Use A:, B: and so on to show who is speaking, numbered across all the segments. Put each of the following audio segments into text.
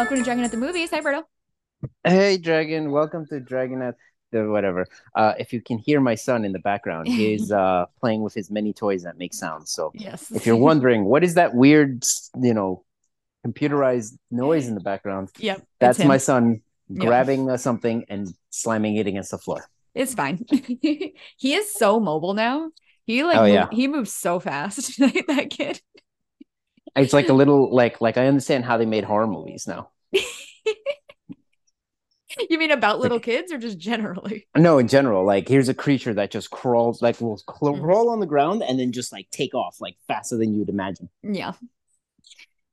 A: Welcome to Dragon at the Movies. Hi, Berto.
B: Hey, Dragon. Welcome to Dragon at the whatever. Uh, if you can hear my son in the background, he's uh, playing with his many toys that make sounds. So
A: Yes.
B: if you're wondering, what is that weird, you know, computerized noise in the background?
A: yep,
B: That's my son grabbing uh, something and slamming it against the floor.
A: It's fine. he is so mobile now. He like
B: Oh, yeah.
A: he moves so fast. that kid.
B: It's like a little like like I understand how they made horror movies now.
A: You mean about little kids or just generally?
B: No, in general, like here's a creature that just crawls, like will cl-
A: Mm.
B: crawl on the ground and then just like take off like faster than you'd imagine.
A: Yeah.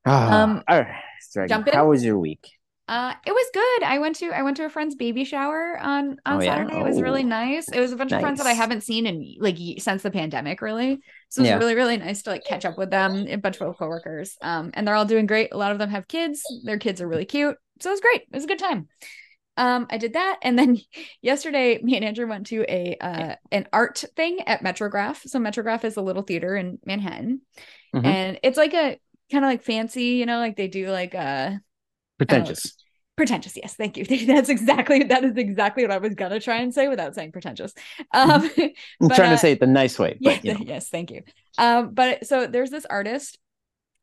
B: Ah,
A: Um,
B: all right, Dragon, how was your week?
A: Uh, it was good. I went to I went to a friend's baby shower on on
B: Oh, yeah?
A: Saturday. It was really
B: Oh,
A: nice. It was a bunch of friends that I haven't seen in like since the pandemic, really. So it was
B: Yeah.
A: really really nice to like catch up with them. A bunch of coworkers. Um, and they're all doing great. A lot of them have kids. Their kids are really cute. So it was great. It was a good time. Um, I did that, and then yesterday, me and Andrew went to a uh an art thing at Metrograph. So Metrograph is a little theater in Manhattan,
B: Mhm.
A: and it's like a kind of like fancy, you know, like they do like uh
B: Pretentious.
A: pretentious yes thank you that's exactly that is exactly what i was gonna try and say without saying pretentious um
B: I'm
A: but,
B: trying
A: uh,
B: to say it the nice way,
A: yeah
B: you know.
A: yes thank you um but so there's this artist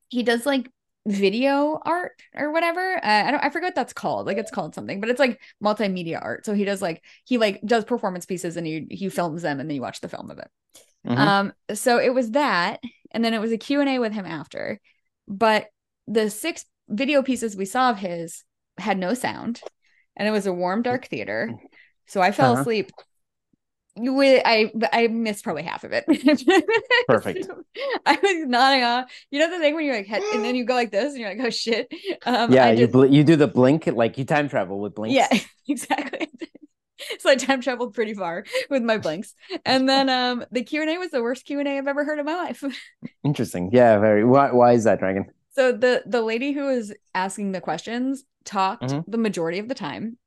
A: he does like video art or whatever uh, i don't i forget what that's called like it's called something but it's like multimedia art so he does like he like does performance pieces and he he films them and then you watch the film of it
B: Mhm.
A: um, so it was that, and then it was a Q&A with him after. But the six video pieces we saw of his had no sound, and it was a warm, dark theater. So I fell
B: Uh-huh.
A: asleep. With I I missed probably half of it.
B: Perfect.
A: I was nodding off. You know the thing when you're like, and then you go like this, and you're like, oh shit. Um,
B: yeah,
A: I
B: you bl- you do the blink like you time travel with blinks.
A: yeah, exactly. so I time traveled pretty far with my blinks, and then um the Q and A was the worst Q and A I've ever heard in my life.
B: Interesting. Yeah, very. Why why is that, Dragon?
A: So the the lady who was asking the questions talked
B: Mhm.
A: the majority of the time,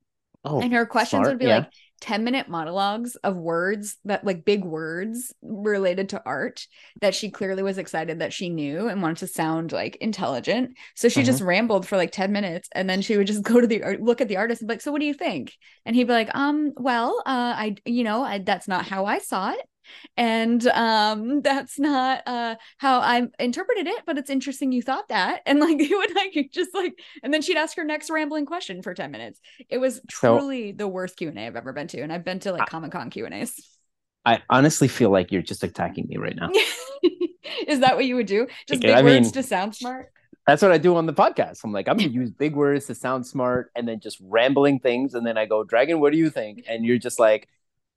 B: Oh,
A: and her questions
B: smart,
A: would be
B: yeah.
A: like 10 minute monologues of words that like big words related to art that she clearly was excited that she knew and wanted to sound like intelligent. So she
B: Mhm.
A: just rambled for like 10 minutes and then she would just go to the art, look at the artist and be like, "So what do you think?" And he'd be like, "Um, well, uh I you know, I that's not how I saw it." And um that's not uh how I interpreted it, but it's interesting you thought that. And like he would like just like and then she'd ask her next rambling question for 10 minutes. It was
B: So-
A: truly the worst Q&A I've ever been to and I've been to like Comic-Con Q&As.
B: I honestly feel like you're just attacking me right now.
A: Is that what you would do? Just
B: Okay,
A: big
B: I
A: words
B: mean-
A: to sound smart?
B: That's what I do on the podcast. I'm like, I'm gonna use big words to sound smart, and then just rambling things, and then I go, Dragon, what do you think? And you're just like,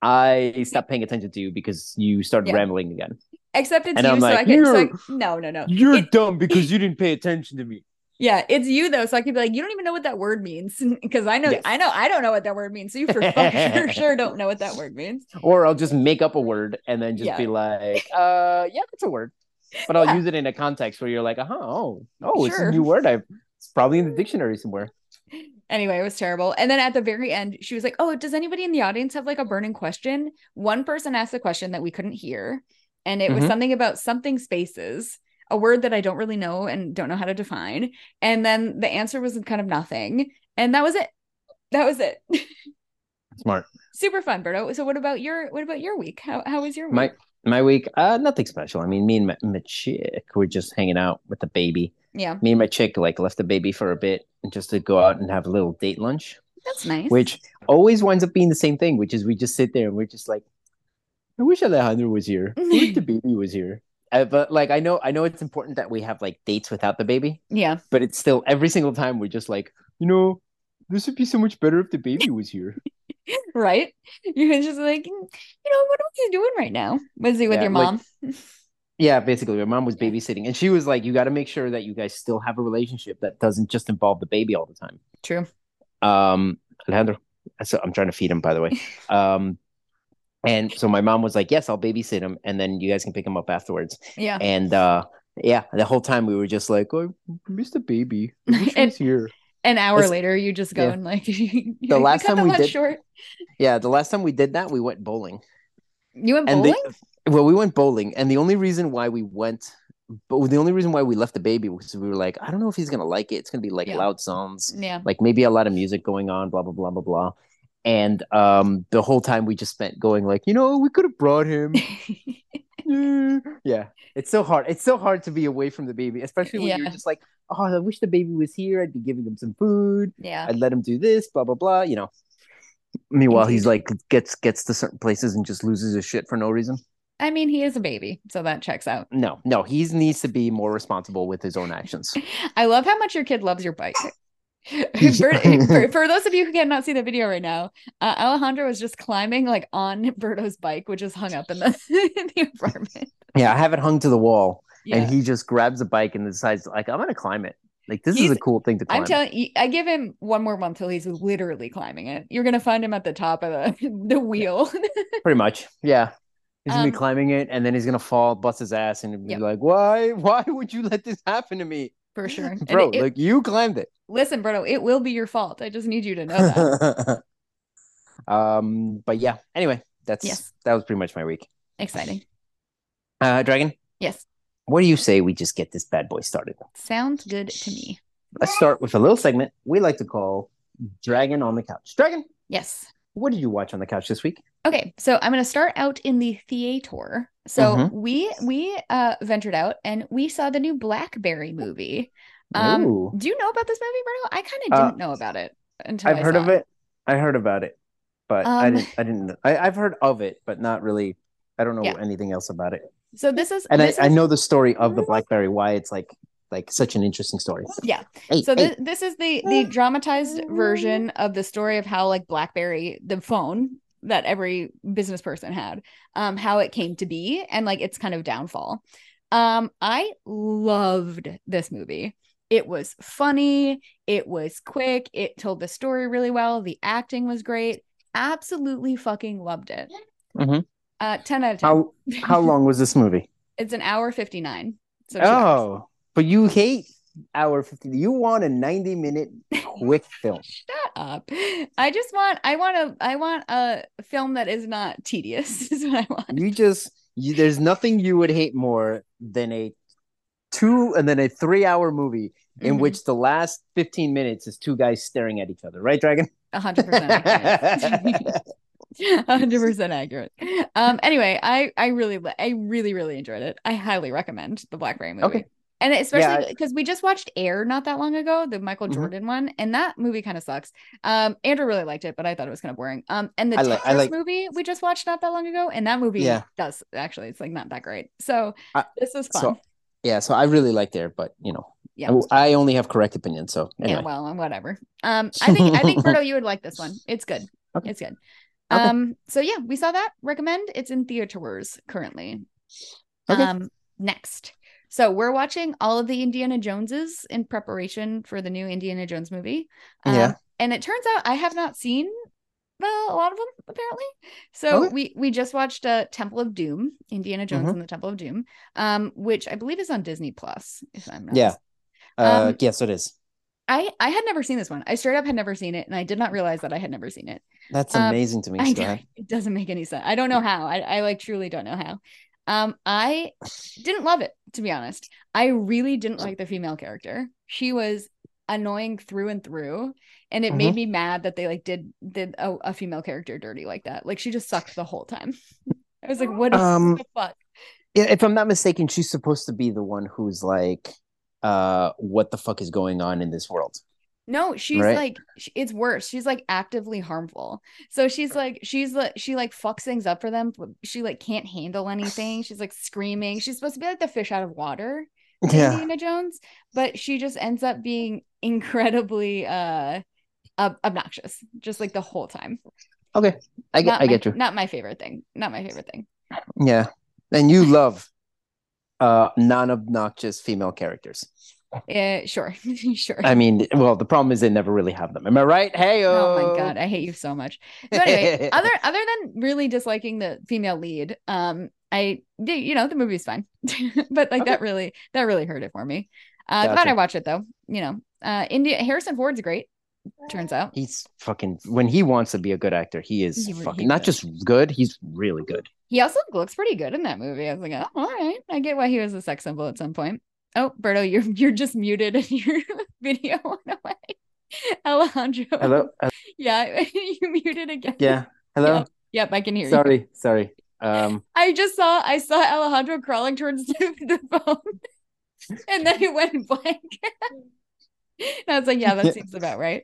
B: I stopped paying attention to you because you started
A: Yeah.
B: rambling again.
A: Except it's
B: And
A: you,
B: I'm
A: so
B: like,
A: I can so I,
B: "You're-
A: no, no, no.
B: You're
A: It-
B: dumb because you didn't pay attention to me.
A: yeah, it's you though, so I could be like, you don't even know what that word means because I know
B: Yes.
A: I know I don't know what that word means. So you for sure, sure don't know what that word means.
B: Or I'll just make up a word and then just
A: Yeah.
B: be like, uh, yeah, that's a word. But I'll
A: Yeah.
B: use it in a context where you're like, uh huh, oh, oh, it's a new word. I've it's probably in the dictionary somewhere.
A: Anyway, it was terrible. And then at the very end, she was like, "Oh, does anybody in the audience have like a burning question?" One person asked a question that we couldn't hear, and it was
B: Mhm.
A: something about something spaces, a word that I don't really know and don't know how to define. And then the answer was kind of nothing, and that was it. That was it.
B: Smart.
A: Super fun, Berto. So, what about your what about your week? How how was your week?
B: My my week, uh, nothing special. I mean, me and my, my chick were just hanging out with the baby.
A: Yeah,
B: Me and my chick like left the baby for a bit and just to go out and have a little date lunch,
A: that's nice.
B: which always winds up being the same thing, which is we just sit there and we're just like, I wish Alejandro was here. I wish the baby was here. Uh, but like, I know, I know it's important that we have like dates without the baby,
A: yeah,
B: but it's still every single time we're just like, you know, this would be so much better if the baby was here.
A: right. You're just like, you know, what are you doing right now? Was he with
B: Yeah,
A: your
B: like-
A: mom?
B: Yeah, basically, my mom was babysitting, and she was like, "You got to make sure that you guys still have a relationship that doesn't just involve the baby all the time."
A: True.
B: Um, Alejandro, so I'm trying to feed him, by the way. Um, and so my mom was like, "Yes, I'll babysit him, and then you guys can pick him up afterwards."
A: Yeah.
B: And uh, yeah, the whole time we were just like, "Oh, the baby.
A: And-
B: here."
A: An hour later, you just go
B: yeah.
A: and like
B: The last time we did-
A: short.
B: Yeah, the last time we did that, we went bowling.
A: You went bowling?
B: Well, we went bowling, and the only reason why we went but the only reason why we left the baby was we were like, I don't know if he's gonna like it. It's gonna be like
A: Yeah.
B: loud sounds,
A: Yeah.
B: like maybe a lot of music going on, blah blah blah blah blah. And um, the whole time we just spent going like, you know, we could have brought him. Yeah, it's so hard. It's so hard to be away from the baby, especially when you're just like, oh, I wish the baby was here. I'd be giving him some food.
A: yeah.
B: I'd let him do this, blah blah blah. You know. Meanwhile, he's like gets gets to certain places and just loses his shit for no reason.
A: I mean, he is a baby, so that checks out.
B: No, no, he needs to be more responsible with his own actions.
A: I love how much your kid loves your bike. for, for, for those of you who cannot see the video right now, uh, Alejandro was just climbing like on Berto's bike, which is hung up in the, in the apartment.
B: Yeah, I have it hung to the wall,
A: Yeah.
B: and he just grabs a bike and decides like I'm gonna climb it. Like this is a cool thing to climb.
A: I'm telling I give him one more month till he's literally climbing it. You're gonna find him at the top of the, the wheel.
B: Pretty much, yeah. He's gonna
A: Um,
B: be climbing it, and then he's gonna fall, bust his ass, and be
A: Yep.
B: like, "Why? Why would you let this happen to me,
A: for sure.
B: Bro?
A: it-
B: like you climbed it."
A: listen, Berto, it will be your fault. I just need you to know that.
B: um, but yeah. Anyway, that's
A: Yes.
B: that was pretty much my week.
A: Exciting.
B: Uh, Dragon,
A: Yes.
B: what do you say we just get this bad boy started?
A: Sounds good to me.
B: Let's start with a little segment we like to call Dragon on the Couch. Dragon,
A: Yes.
B: what did you watch on the couch this week?
A: Okay, so I'm going to start out in the theater. So
B: Mhm.
A: we we uh ventured out and we saw the new Blackberry movie. Um,
B: Ooh.
A: do you know about this movie, Bruno? I kind of
B: Uh,
A: didn't know about it until
B: I've
A: I
B: heard of it. I heard about it, but I
A: Um,
B: didn't. I didn't. I, I've heard of it, but not really. I don't know
A: Yeah.
B: anything else about it.
A: So this is
B: And I,
A: this
B: I
A: is-
B: know the story of the BlackBerry. Why it's like like such an interesting story.
A: Yeah.
B: Hey,
A: So
B: hey.
A: this this is the the dramatized version of the story of how like BlackBerry, the phone that every business person had, um, how it came to be and like its kind of downfall. Um, I loved this movie. It was funny, it was quick, it told the story really well, the acting was great. Absolutely fucking loved it.
B: Mhm.
A: Uh 10 out of 10.
B: how how long was this movie?
A: It's an hour 59. So two hours.
B: oh, but you hate hour fifty. You want a ninety minute quick film.
A: Shut up. I just want I want a I want a film that is not tedious is what I want.
B: You just you, there's nothing you would hate more than a two and then a three hour movie in
A: Mhm.
B: which the last 15 minutes is two guys staring at each other, right, Dragon?
A: A hundred percent. A hundred percent accurate. Um anyway, I I really I really really enjoyed it. I highly recommend the Blackberry movie.
B: Okay.
A: And especially because we just watched Air not that long ago, the Michael
B: Mhm.
A: Jordan one, and that movie kind of sucks. Um, Andrew really liked it, but I thought it was kind of boring. Um, and the
B: I like-
A: movie we just watched not that long ago, and that movie
B: Yeah.
A: does actually it's like not that great. So
B: I-
A: this was fun.
B: so yeah, so I really liked there, but you know,
A: yeah.
B: I, I only have correct opinion. So
A: Yeah, well, whatever. Um, I think I think Berto, you would like this one. It's good.
B: Okay.
A: It's good.
B: Okay.
A: Um, so yeah, we saw that. Recommend. It's in theaters currently.
B: Okay.
A: Um, next. So we're watching all of the Indiana Joneses in preparation for the new Indiana Jones movie. Um,
B: Yeah.
A: And it turns out I have not seen a lot of them apparently. So
B: Okay.
A: we we just watched uh, Temple of Doom, Indiana Jones
B: Mhm.
A: and the Temple of Doom, um, which I believe is on Disney Plus. If I'm not
B: Yeah. uh,
A: Um,
B: yes, it is.
A: I I had never seen this one. I straight up had never seen it, and I did not realize that I had never seen it.
B: That's
A: um,
B: amazing to me.
A: I it doesn't make any sense. I don't know how. I I like truly don't know how. Um, I didn't love it to be honest. I really didn't like the female character. She was annoying through and through, and it made me mad that they like did did a, a female character dirty like that. Like she just sucked the whole time. I was like, what
B: Um,
A: the fuck?
B: Yeah, if I'm not mistaken, she's supposed to be the one who's like, uh, what the fuck is going on in this world?
A: No, she's
B: Right?
A: like it's worse. She's like actively harmful. So she's like she's like she like fucks things up for them. She like can't handle anything. She's like screaming. She's supposed to be like the fish out of water,
B: Yeah.
A: Indiana Jones, but she just ends up being incredibly uh ob- obnoxious just like the whole time.
B: Okay, I get,
A: Not
B: I
A: my-
B: get you.
A: Not my favorite thing. Not my favorite thing.
B: Yeah, and you love uh non-obnoxious female characters.
A: Uh, sure, sure.
B: I mean, well, the problem is they never really have them. Am I right? Hey,
A: Oh my god, I hate you so much. So anyway, other other than really disliking the female lead, um, I you know the movie's fine, but like
B: Okay.
A: that really that really hurt it for me. Uh, glad I watched it though. You know, uh, India Harrison Ford's great. turns out.
B: He's fucking when he wants to be a good actor, he is
A: He-
B: fucking
A: he
B: not just good, he's really good.
A: He also looks pretty good in that movie. I was like, oh, all right. I get why he was a sex symbol at some point. Oh, Berto, you're you're just muted and your video went away. Alejandro.
B: Hello?
A: Yeah, you muted again.
B: yeah. Hello?
A: Yep, Yep, I can hear you.
B: Sorry, sorry. Um
A: I just saw I saw Alejandro crawling towards the, phone. And then it went blank. and I was like, yeah, that seems about right.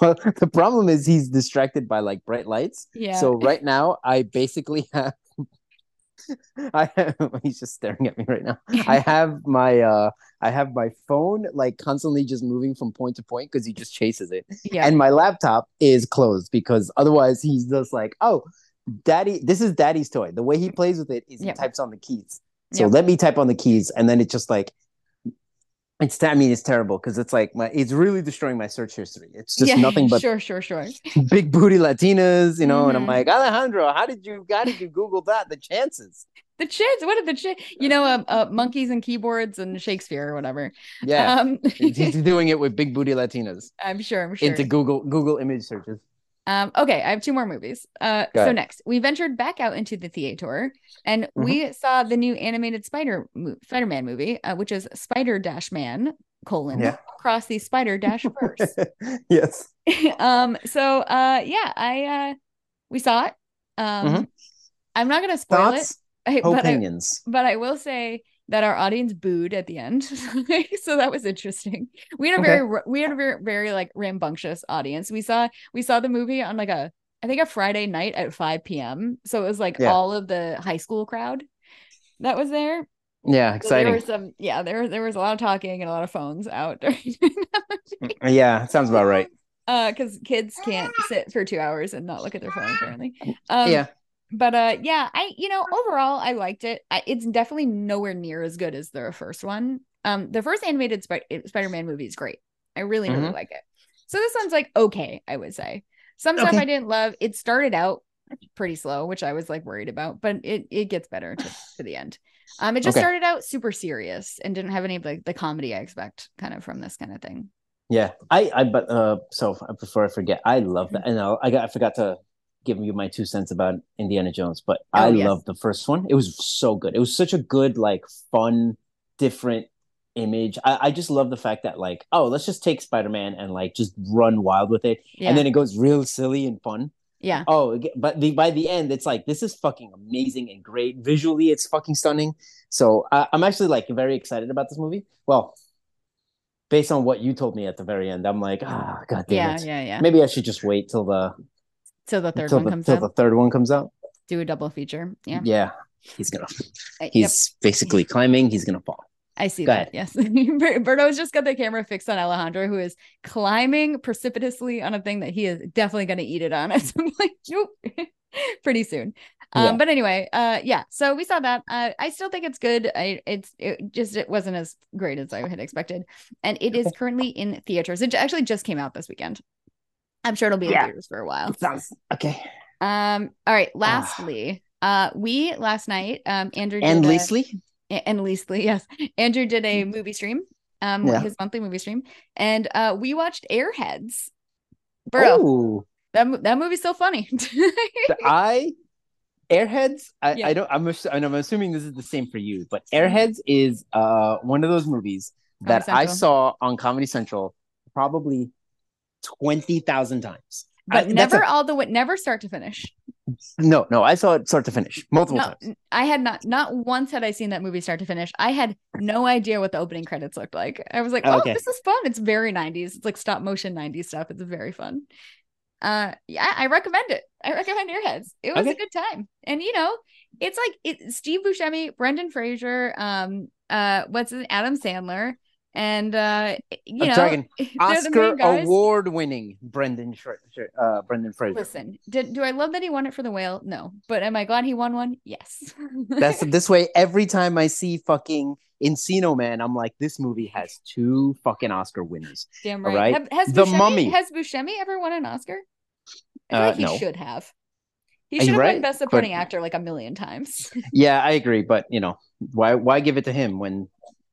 B: well the problem is he's distracted by like bright lights.
A: Yeah.
B: So right now I basically have I have, he's just staring at me right now. I have my uh I have my phone like constantly just moving from point to point because he just chases it.
A: yeah.
B: And my laptop is closed because otherwise he's just like, oh, daddy, this is daddy's toy. The way he plays with it is he types on the keys. So
A: Yep.
B: let me type on the keys, and then it's just like it's I mean it's terrible because it's like my it's really destroying my search history. It's just
A: Yeah,
B: nothing but
A: sure, sure, sure.
B: big booty Latinas, you know, and I'm
A: Mhm.
B: like, Alejandro, how did you how did you Google that? The chances.
A: The chits, what are the chits? You know, uh, uh, monkeys and keyboards and Shakespeare or whatever.
B: Yeah.
A: Um,
B: He's doing it with big booty Latinas
A: I'm sure. I'm sure.
B: into Google Google image searches.
A: Um, okay, I have two more movies. Uh,
B: Go
A: so
B: ahead.
A: next, we ventured back out into the theater, and
B: Mhm.
A: we saw the new animated Spider mo- Spider-Man movie, uh, which is Spider Dash Man colon
B: Yeah.
A: across the Spider Dash verse.
B: yes.
A: um, so uh, yeah, I uh, we saw it. Um,
B: Mhm.
A: I'm not gonna spoil
B: Thoughts,
A: it, but I,
B: opinions.
A: but I will say that our audience booed at the end, so that was interesting. We had a
B: Okay.
A: very we had a very very like rambunctious audience. We saw we saw the movie on like a I think a Friday night at 5 p.m. So it was like
B: Yeah.
A: all of the high school crowd that was there.
B: Yeah,
A: So
B: exciting.
A: there was some yeah there there was a lot of talking and a lot of phones out during
B: Yeah, sounds about right.
A: uh because kids can't sit for two hours and not look at their phone apparently. Um,
B: yeah.
A: But uh yeah i you know overall i liked it. I, it's definitely nowhere near as good as the first one. Um the first animated Spi- spider-man movie is great. I really really
B: Mhm.
A: like it. So this one's like okay i would say. Some stuff i didn't love it started out pretty slow which i was like worried about but it it gets better to, to the end. Um it just
B: Okay.
A: started out super serious and didn't have any of like the comedy i expect kind of from this kind of thing.
B: Yeah, I, I, but uh, so before I forget, I love that, and I, I got, I forgot to give you my two cents about Indiana Jones, but I
A: Oh, yes.
B: love the first one. It was so good. It was such a good, like, fun, different image. I, I just love the fact that, like, oh, let's just take Spider Man and like just run wild with it,
A: yeah
B: and then it goes real silly and fun.
A: yeah
B: Oh, but the by the end, it's like this is fucking amazing and great. Visually, it's fucking stunning. So I, I'm actually like very excited about this movie. Well, based on what you told me at the very end, I'm like, ah, god damn
A: yeah
B: it.
A: yeah yeah
B: Maybe I should just wait till the
A: till the third one
B: the
A: comes out
B: the third one comes out.
A: do a double feature yeah
B: Yeah, he's gonna.
A: Uh, yep.
B: He's basically climbing. He's gonna fall.
A: I see
B: Go
A: that. Yes. Ber- Berto's just got the camera fixed on Alejandro, who is climbing precipitously on a thing that he is definitely going to eat it on at some point. Pretty soon. Um,
B: Yeah.
A: but anyway, uh, yeah. So we saw that. Uh, I still think it's good. I it's it just it wasn't as great as I had expected, and it is currently in theaters. It actually just came out this weekend. I'm sure it'll be
B: Yeah.
A: in theaters for a while.
B: Sounds okay.
A: Um. All right. Lastly, uh, we last night, um, Andrew
B: And Leslie.
A: and Leslie, yes. Andrew did a movie stream, um,
B: Yeah.
A: his monthly movie stream, and uh, we watched Airheads. Bro,
B: Oh,
A: that that movie's so funny.
B: I Airheads. I,
A: Yeah.
B: I don't. I'm. I'm assuming this is the same for you, but Airheads is uh one of those movies that I saw on Comedy Central probably twenty thousand times.
A: But
B: that's
A: never
B: a-
A: all the way, never start to finish.
B: no, no. I saw it start to finish multiple
A: No,
B: times.
A: I had not not once had I seen that movie start to finish. I had no idea what the opening credits looked like. I was like,
B: Oh, okay.
A: this is fun. It's very 90s. It's like stop motion 90s stuff. It's very fun. Uh yeah, I recommend it. I recommend Airheads. It was a good time. And you know, it's like it Steve Buscemi, Brendan Fraser, um uh what's his Adam Sandler and uh you
B: I'm
A: know
B: talking Oscar award winning Brendan uh Brendan Fraser.
A: Listen, did do I love that he won it for the whale? No. But am I glad he won one? Yes.
B: That's this way every time I see fucking Encino Man, I'm like, this movie has two fucking Oscar winners.
A: Damn right.
B: right.
A: Have- has
B: The
A: Buscemi,
B: Mummy.
A: Has Buscemi ever won an Oscar? I feel
B: Uh,
A: like he
B: no.
A: should have. He should have
B: right?
A: Best
B: But-
A: Supporting Actor like a million times.
B: Yeah, I agree, but you know, why why give it to him when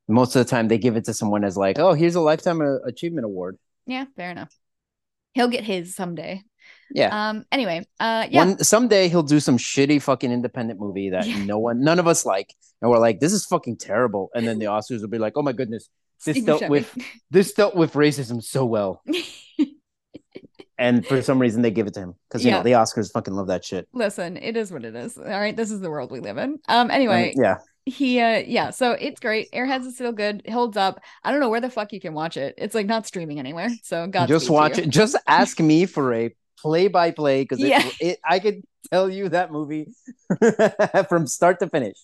B: most of the time they give it to someone as like, oh, here's a lifetime achievement award.
A: yeah, fair enough. He'll get his someday.
B: Yeah.
A: Um. Anyway. Uh. Yeah.
B: One someday he'll do some shitty fucking independent movie that
A: Yeah.
B: no one, none of us like, and we're like, this is fucking terrible. And then the Oscars will be like, oh my goodness, this dealt with this dealt with racism so well. And for some reason they give it to him because you
A: Yeah.
B: know the Oscars fucking love that shit.
A: Listen, it is what it is. All right. This is the world we live in. Um. Anyway.
B: mean, yeah,
A: he uh yeah so it's great airheads is still good it holds up i don't know where the fuck you can watch it it's like not streaming anywhere so god
B: just watch it. Just ask me for a play by play because
A: Yeah.
B: it, it, I could tell you that movie from start to finish.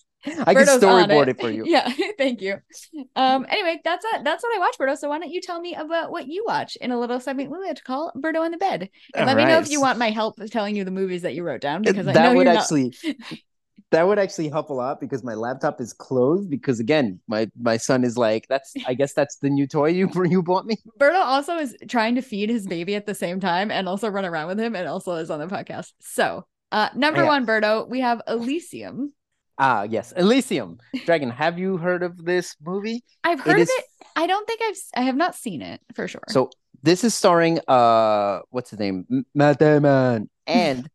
B: I can storyboard it. for you.
A: yeah thank you um anyway that's it that's what i watch berto so why don't you tell me about what you watch in a little segment we like to call berto in the bed and let me know if you want my help telling you the movies that you wrote down because i know
B: would
A: you're
B: actually that would actually help a lot because my laptop is closed because again my my son is like that's i guess that's the new toy you you bought me.
A: Berto also is trying to feed his baby at the same time and also run around with him and also is on the podcast. So uh number
B: Yeah.
A: one berto we have elysium.
B: Ah yes elysium. Dragon have you heard of this movie?
A: I've heard
B: is-
A: of it. I don't think I've i have not seen it for sure.
B: so this is starring uh what's his name? Matt damon. And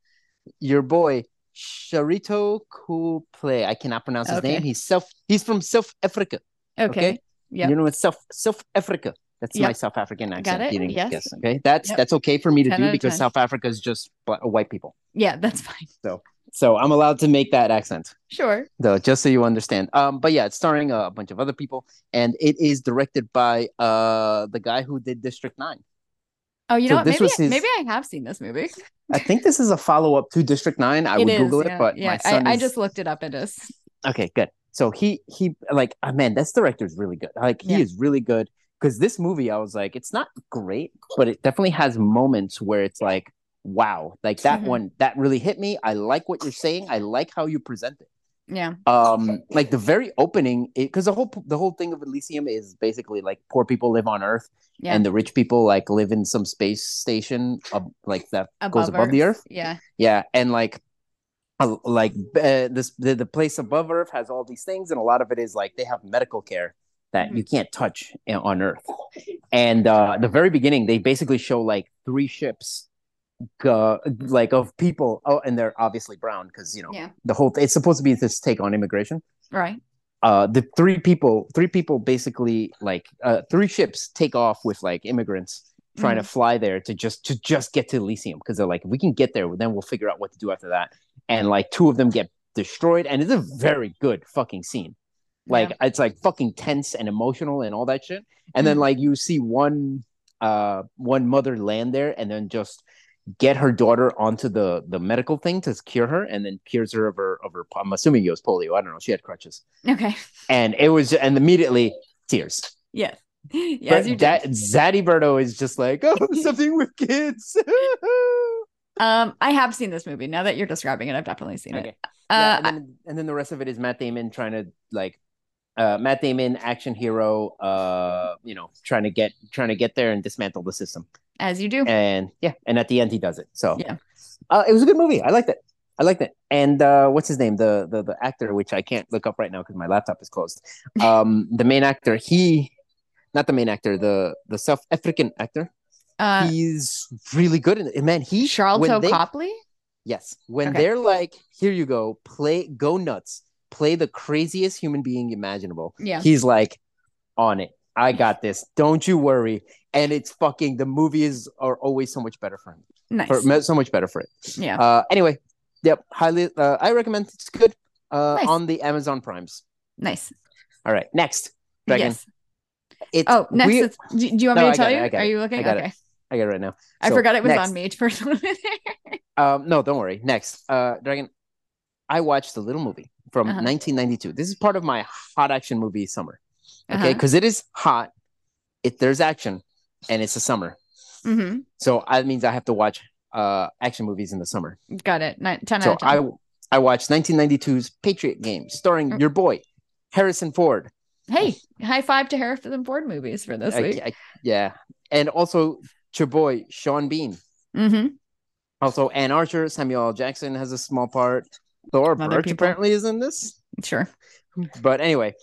B: your boy Sharlto Copley. I cannot pronounce his
A: Okay.
B: name. He's self. He's from South Africa.
A: okay.
B: okay.
A: Yep.
B: You know, it's South South Africa. That's my South African accent.
A: it. Yes.
B: guess, okay, that's
A: Yep.
B: that's okay for me to do because
A: 10.
B: South Africa is just white people.
A: Yeah, that's fine.
B: So so I'm allowed to make that accent,
A: Sure.
B: though, just so you understand. Um, but yeah, it's starring a bunch of other people, and it is directed by uh the guy who did District Nine.
A: Oh, you
B: So
A: know what? Maybe
B: his-
A: maybe I have seen this movie.
B: I think this is a follow up to District Nine. I
A: It
B: would
A: is,
B: Google
A: yeah.
B: it, but
A: yeah,
B: my son
A: I, I just looked it up. It is.
B: Okay, good. So he he like oh, man, this director is really good. Like he
A: Yeah.
B: is really good because this movie, I was like, it's not great, but it definitely has moments where it's like, wow, like that
A: Mhm.
B: one that really hit me. I like what you're saying. I like how you present it.
A: Yeah.
B: Um, like the very opening, because the whole the whole thing of Elysium is basically like poor people live on Earth
A: Yeah.
B: and the rich people like live in some space station, ab- like that goes above the Earth.
A: Yeah.
B: Yeah, and like, uh, like uh, this the, the place above Earth has all these things, and a lot of it is like they have medical care that
A: Mhm.
B: you can't touch on Earth. And uh, the very beginning, they basically show like three ships, go, like of people. Oh, and they're obviously brown because you know
A: Yeah.
B: the whole. It's supposed to be this take on immigration.
A: Right.
B: Uh, the three people, three people basically like uh, three ships take off with like immigrants trying
A: Mm-hmm.
B: to fly there to just to just get to Elysium because they're like, if we can get there, then we'll figure out what to do after that. And like two of them get destroyed, and it's a very good fucking scene. Like it's like fucking tense and emotional and all that shit. And then
A: Mhm.
B: like you see one uh one mother land there and then just get her daughter onto the the medical thing to cure her and then cures her of her of her I'm assuming it was polio. I don't know. She had crutches.
A: Okay.
B: And it was and immediately tears.
A: Yes.
B: But
A: Yes, you
B: that Zaddy Berto is just like, oh, something with kids.
A: Um, I have seen this movie. Now that you're describing it, I've definitely seen
B: okay.
A: it.
B: Yeah,
A: Uh,
B: and then and then the rest of it is Matt Damon trying to like uh Matt Damon action hero uh you know trying to get trying to get there and dismantle the system.
A: as you do.
B: And yeah, and at the end he does it. So
A: Yeah.
B: Uh it was a good movie. I liked it. I liked it. And uh what's his name? The the the actor which I can't look up right now cuz my laptop is closed. Um the main actor, he not the main actor, the the South African actor.
A: Uh,
B: he's really good in it. And Man, he Sharlto
A: Copley.
B: Yes. When
A: Okay.
B: they're like, here you go, play, go nuts, play the craziest human being imaginable.
A: Yeah.
B: He's like, on it. I got this. Don't you worry. And it's fucking, the movies are always so much better for him.
A: Nice.
B: For, so much better for it.
A: yeah.
B: Uh, anyway, yep. Highly, uh, I recommend it's good uh,
A: Nice.
B: on the Amazon Primes.
A: nice.
B: All right. Next. Dragon.
A: Yes.
B: It's,
A: Oh, next.
B: we-
A: it's, do, you want
B: No,
A: me to tell
B: it,
A: you? Are
B: it,
A: you looking?
B: I got it.
A: okay.
B: I got it right now.
A: I
B: So,
A: forgot it was
B: next.
A: on me personally.
B: Um, no, don't worry. Next, uh, Dragon, I watched a little movie from
A: Uh-huh.
B: 1992. This is part of my hot action movie summer. Okay,
A: Uh-huh.
B: because is hot. It there's action, and it's the summer,
A: hmm
B: so that means I have to watch uh action movies in the summer.
A: Got it. Nine, 10
B: So
A: out of 10.
B: I I watched 1992's Patriot Game, starring
A: Mm.
B: your boy Harrison Ford.
A: hey, high five to Harrison Ford movies for this
B: I-
A: week.
B: I- yeah, and also your boy Sean Bean.
A: hmm
B: Also, Anne Archer, Samuel L. Jackson has a small part. Thor
A: Other
B: Birch
A: people.
B: apparently is in this.
A: Sure.
B: but anyway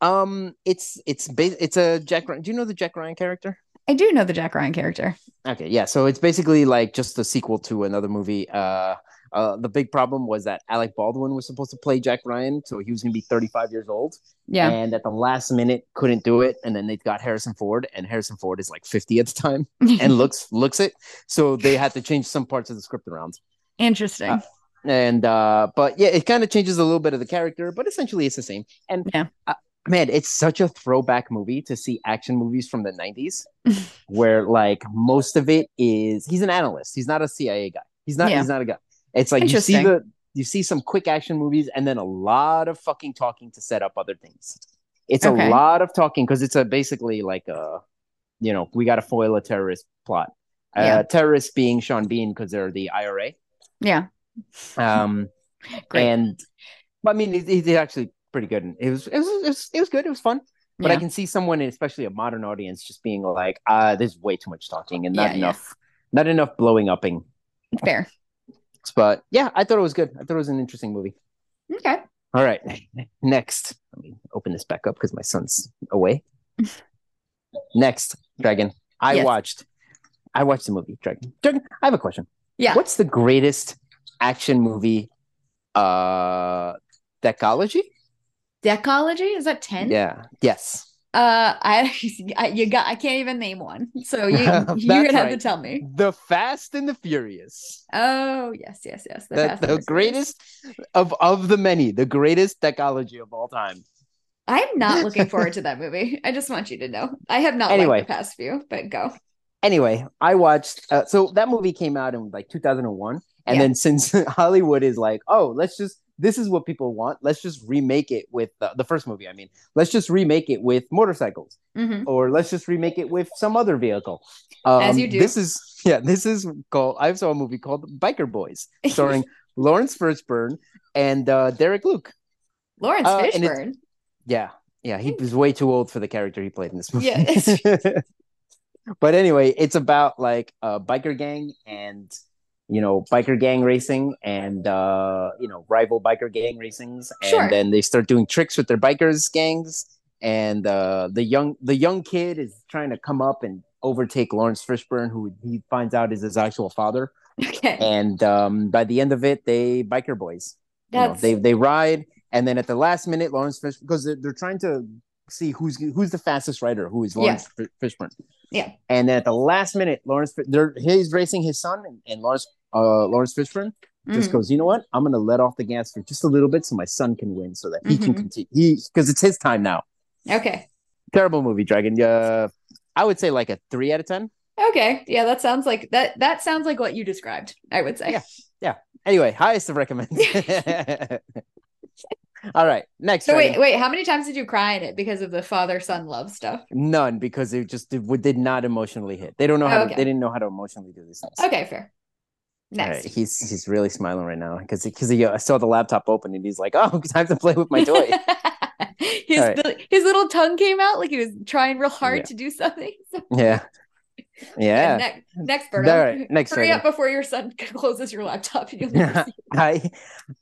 B: um it's it's ba- it's a jack ryan do you know the jack ryan character
A: I do know the Jack Ryan character.
B: Okay, yeah. So it's basically like just a sequel to another movie. Uh, uh, the big problem was that Alec Baldwin was supposed to play Jack Ryan, so he was going to be 35 years old.
A: Yeah.
B: And at the last minute, couldn't do it, and then they got Harrison Ford, and Harrison Ford is like 50 at the time, and looks looks it. So they had to change some parts of the script around.
A: Interesting.
B: Uh, and uh, but yeah, it kind of changes a little bit of the character, but essentially it's the same. And
A: Yeah.
B: uh, man, it's such a throwback movie to see action movies from the 90s, where like most of it is he's an analyst. He's not a CIA guy. He's not.
A: Yeah.
B: He's not a guy. It's like you see the you see some quick action movies and then a lot of fucking talking to set up other things. It's
A: Okay.
B: a lot of talking because it's a basically like a you know we got to foil a terrorist plot.
A: Yeah.
B: Uh, terrorists being Sean Bean because they're the IRA.
A: yeah.
B: Um,
A: Great.
B: and but I mean, he- he's actually pretty good. And it was, it was, it was, it was good. It was fun. But I can see someone, especially a modern audience, just being like, "Ah, there's way too much talking and not
A: Yeah, yeah.
B: enough, not enough blowing upping."
A: Fair.
B: But yeah, I thought it was good. I thought it was an interesting movie.
A: Okay.
B: All right, next, let me open this back up because my son's away. next, Dragon. I
A: Yes.
B: watched. I watched the movie Dragon. Dragon. I have a question.
A: Yeah.
B: What's the greatest action movie? Uh, Decology.
A: Decology? Is that 10?
B: Yeah. Yes.
A: Uh, I, I you got I can't even name one. So you you're gonna have to tell me.
B: The Fast and the Furious.
A: Oh yes, yes, yes.
B: The,
A: Fast and
B: the
A: Furious.
B: greatest of of the many, the greatest decology of all time.
A: I'm not looking forward to that movie. I just want you to know. I have not
B: Anyway.
A: liked the past few, but go.
B: Anyway, I watched. Uh, so that movie came out in like 2001, and
A: Yeah.
B: then since Hollywood is like, oh, let's just this is what people want. Let's just remake it with uh, the first movie. I mean, let's just remake it with motorcycles,
A: Mhm.
B: or let's just remake it with some other vehicle. Um,
A: As you do.
B: This is yeah. This is called. I saw a movie called Biker Boyz, starring Laurence Fishburne and uh, Derek Luke.
A: Laurence
B: Uh,
A: Fishburne.
B: Yeah, yeah, he was way too old for the character he played in this movie.
A: Yeah.
B: but anyway, it's about like a biker gang and you know biker gang racing and uh you know rival biker gang racings and
A: Sure.
B: then they start doing tricks with their bikers gangs and uh the young the young kid is trying to come up and overtake Laurence Fishburne who he finds out is his actual father
A: Okay.
B: and um by the end of it they biker boys you know, they they ride, and then at the last minute, Laurence Fish because they're, they're trying to see who's who's the fastest rider, who is Laurence Fi- Fishburne.
A: Yeah.
B: And then at the last minute, Laurence he's racing his son, and, and Laurence uh Laurence Fishburne just
A: Mhm.
B: goes, you know what? I'm gonna let off the gas for just a little bit so my son can win, so that he can
A: Mhm.
B: continue. He because it's his time now.
A: Okay.
B: Terrible movie, Dragon. Uh, I would say like a three out of ten.
A: Okay. Yeah, that sounds like that that sounds like what you described, I would say.
B: Yeah. Anyway, highest of recommend. All right, next.
A: So wait,
B: Dragon.
A: wait, how many times did you cry in it because of the father son love stuff?
B: None because it just did, did not emotionally hit. They don't know how
A: Okay.
B: to, they didn't know how to emotionally do these things.
A: Okay, fair. Next.
B: right, he's he's really smiling right now because because he, I saw the laptop open and he's like, oh, time to play with my toy.
A: his
B: right.
A: the- his little tongue came out like he was trying real hard
B: Yeah.
A: to do something. So,
B: yeah, yeah.
A: next, next,
B: All right, next.
A: Hurry up before your son closes your laptop. And you'll never see
B: I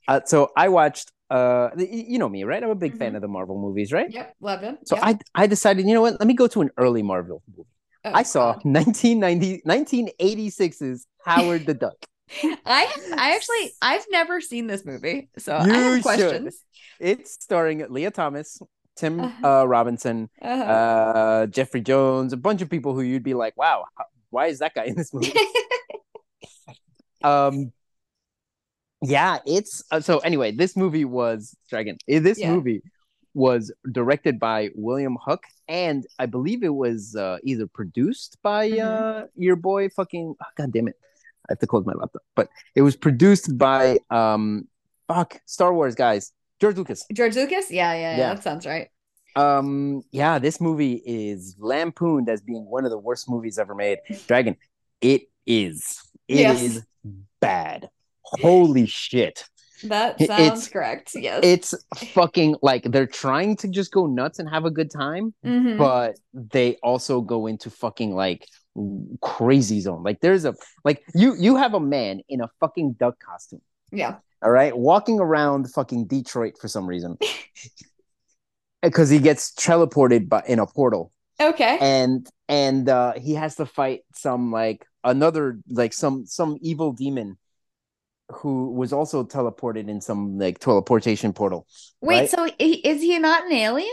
B: uh, so I watched. Uh, you know me, right? I'm a big fan
A: Mhm.
B: of the Marvel movies, right?
A: Yep, love him.
B: So
A: Yep.
B: I I decided, you know what? Let me go to an early Marvel movie.
A: Oh,
B: I saw
A: God.
B: 1990 1986's Howard the Duck.
A: I have, I actually I've never seen this movie, so I
B: You
A: have
B: should.
A: questions.
B: It's starring Lea Thompson, Tim
A: Uh-huh.
B: uh, Robinson,
A: Uh-huh.
B: uh, Jeffrey Jones, a bunch of people who you'd be like, wow, how- why is that guy in this movie? um, yeah, it's uh, so. Anyway, this movie was Dragon. eh, This
A: Yeah.
B: movie was directed by William Huck, and I believe it was uh, either produced by
A: Mhm.
B: uh, your boy. Fucking oh, god damn it! I have to close my laptop. But it was produced by um, fuck Star Wars guys, George Lucas.
A: George Lucas? Yeah, yeah, yeah,
B: Yeah.
A: that sounds right.
B: Um, yeah, this movie is lampooned as being one of the worst movies ever made. Dragon, it is. It is
A: Yes.
B: bad. Holy shit.
A: That sounds
B: it's-
A: correct. Yes.
B: It's fucking like they're trying to just go nuts and have a good time,
A: Mhm.
B: but they also go into fucking like crazy zone. Like there's a like you you have a man in a fucking duck costume,
A: yeah.
B: all right, walking around fucking Detroit for some reason. Because he gets teleported by in a portal
A: Okay.
B: and and uh he has to fight some like another like some some evil demon who was also teleported in some like teleportation portal
A: Wait,
B: right?
A: so is he not an alien?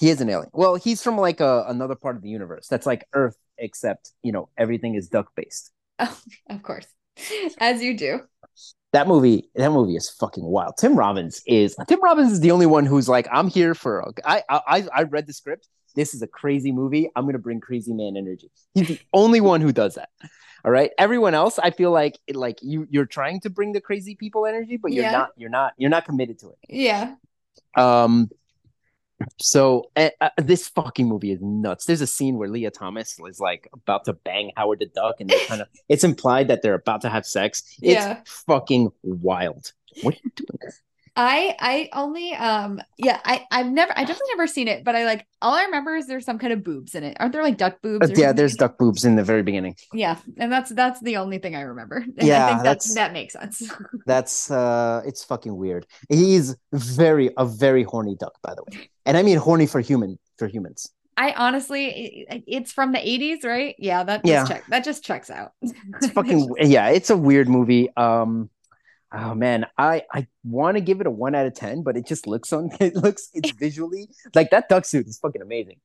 B: he is an alien well he's from like a, another part of the universe that's like earth except you know everything is duck based
A: Oh, of course. As you do.
B: that movie that movie is fucking wild tim robbins is tim robbins is the only one who's like i'm here for I, I i read the script this is a crazy movie i'm gonna bring crazy man energy he's the only one who does that all right everyone else i feel like like you you're trying to bring the crazy people energy but you're
A: Yeah.
B: not you're not you're not committed to it
A: Yeah.
B: um so uh, uh, this fucking movie is nuts there's a scene where lea thompson is like about to bang howard the duck and they're kind of it's implied that they're about to have sex it's
A: Yeah.
B: fucking wild what are you doing
A: I I only um yeah, I I've never I definitely never seen it, but I like all I remember is there's some kind of boobs in it. Aren't there like duck boobs?
B: Uh,
A: or
B: yeah
A: something?
B: there's duck boobs in the very beginning
A: Yeah, and that's that's the only thing I remember. And
B: Yeah,
A: I think that's that makes sense.
B: that's uh it's fucking weird he's very a very horny duck by the way and i mean horny for human for humans
A: I honestly, it's from the 80s, right? Yeah, that just
B: Yeah.
A: check that just checks out.
B: it's fucking yeah it's a weird movie um oh man i i want to give it a one out of ten but it just looks on it looks it's visually like that duck suit is fucking amazing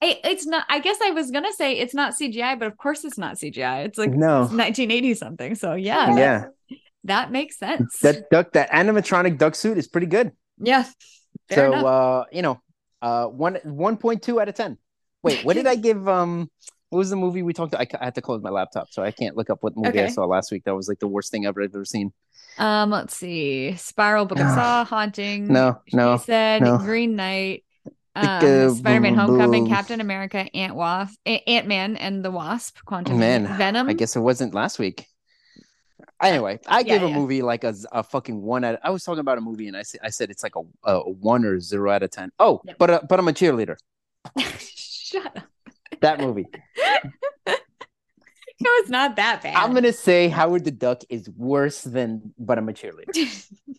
A: Hey, it's not. I guess I was gonna say it's not CGI, but of course it's not CGI. It's like
B: No.
A: 1980 something. So yeah,
B: yeah
A: that, that makes sense.
B: that duck that animatronic duck suit is pretty good
A: yeah.
B: So
A: enough.
B: uh you know uh one 1.2 out of 10 wait what did i give um what was the movie we talked I, I had to close my laptop so i can't look up what movie i saw last week that was like the worst thing ever i've ever seen
A: Um, let's see. Spiral Book of Saw, Haunting.
B: No,
A: She
B: no,
A: said
B: no.
A: Green Knight. Um,
B: uh,
A: Spider-Man: Homecoming. Captain America, Ant Wasp, Ant Man and the Wasp, Quantum
B: Man,
A: Venom.
B: I guess it wasn't last week. Anyway, I
A: yeah,
B: gave a
A: yeah.
B: movie like a, a fucking one out. I was talking about a movie and I said I said it's like a, a one or zero out of ten. Oh,
A: Yep.
B: but uh, but I'm a cheerleader.
A: Shut up.
B: That movie.
A: No, it's not that bad.
B: I'm gonna say Howard the Duck is worse than but I'm a cheerleader.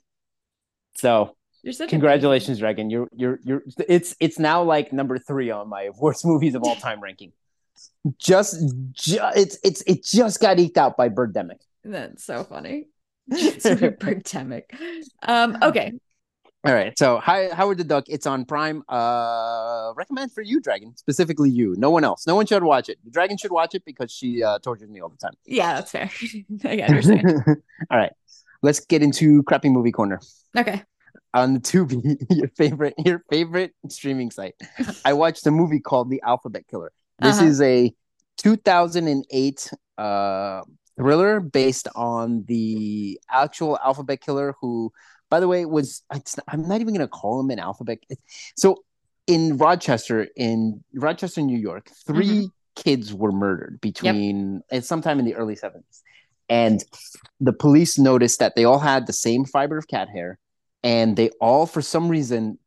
B: So
A: You're such
B: congratulations, Dragon. You're you're you're. It's it's now like number three on my worst movies of all time ranking. Just, ju- it's it's it just got eked out by Birdemic.
A: That's so funny. Pandemic. Um, okay.
B: All right. So hi, Howard the Duck. It's on Prime. Uh recommend for you, Dragon. Specifically you. No one else. No one should watch it. The Dragon should watch it because she uh tortures me all the time.
A: Yeah, that's fair. I understand.
B: all right. Let's get into crappy movie corner.
A: Okay.
B: On the Tubi, your favorite your favorite streaming site. I watched a movie called The Alphabet Killer. This
A: Uh-huh.
B: is a 2008 uh thriller based on the actual alphabet killer who by the way was it's, i'm not even going to call him an alphabet so in rochester in rochester new york 3
A: Mm-hmm.
B: kids were murdered between it's sometime in the early 70s and the police noticed that they all had the same fiber of cat hair and they all for some reason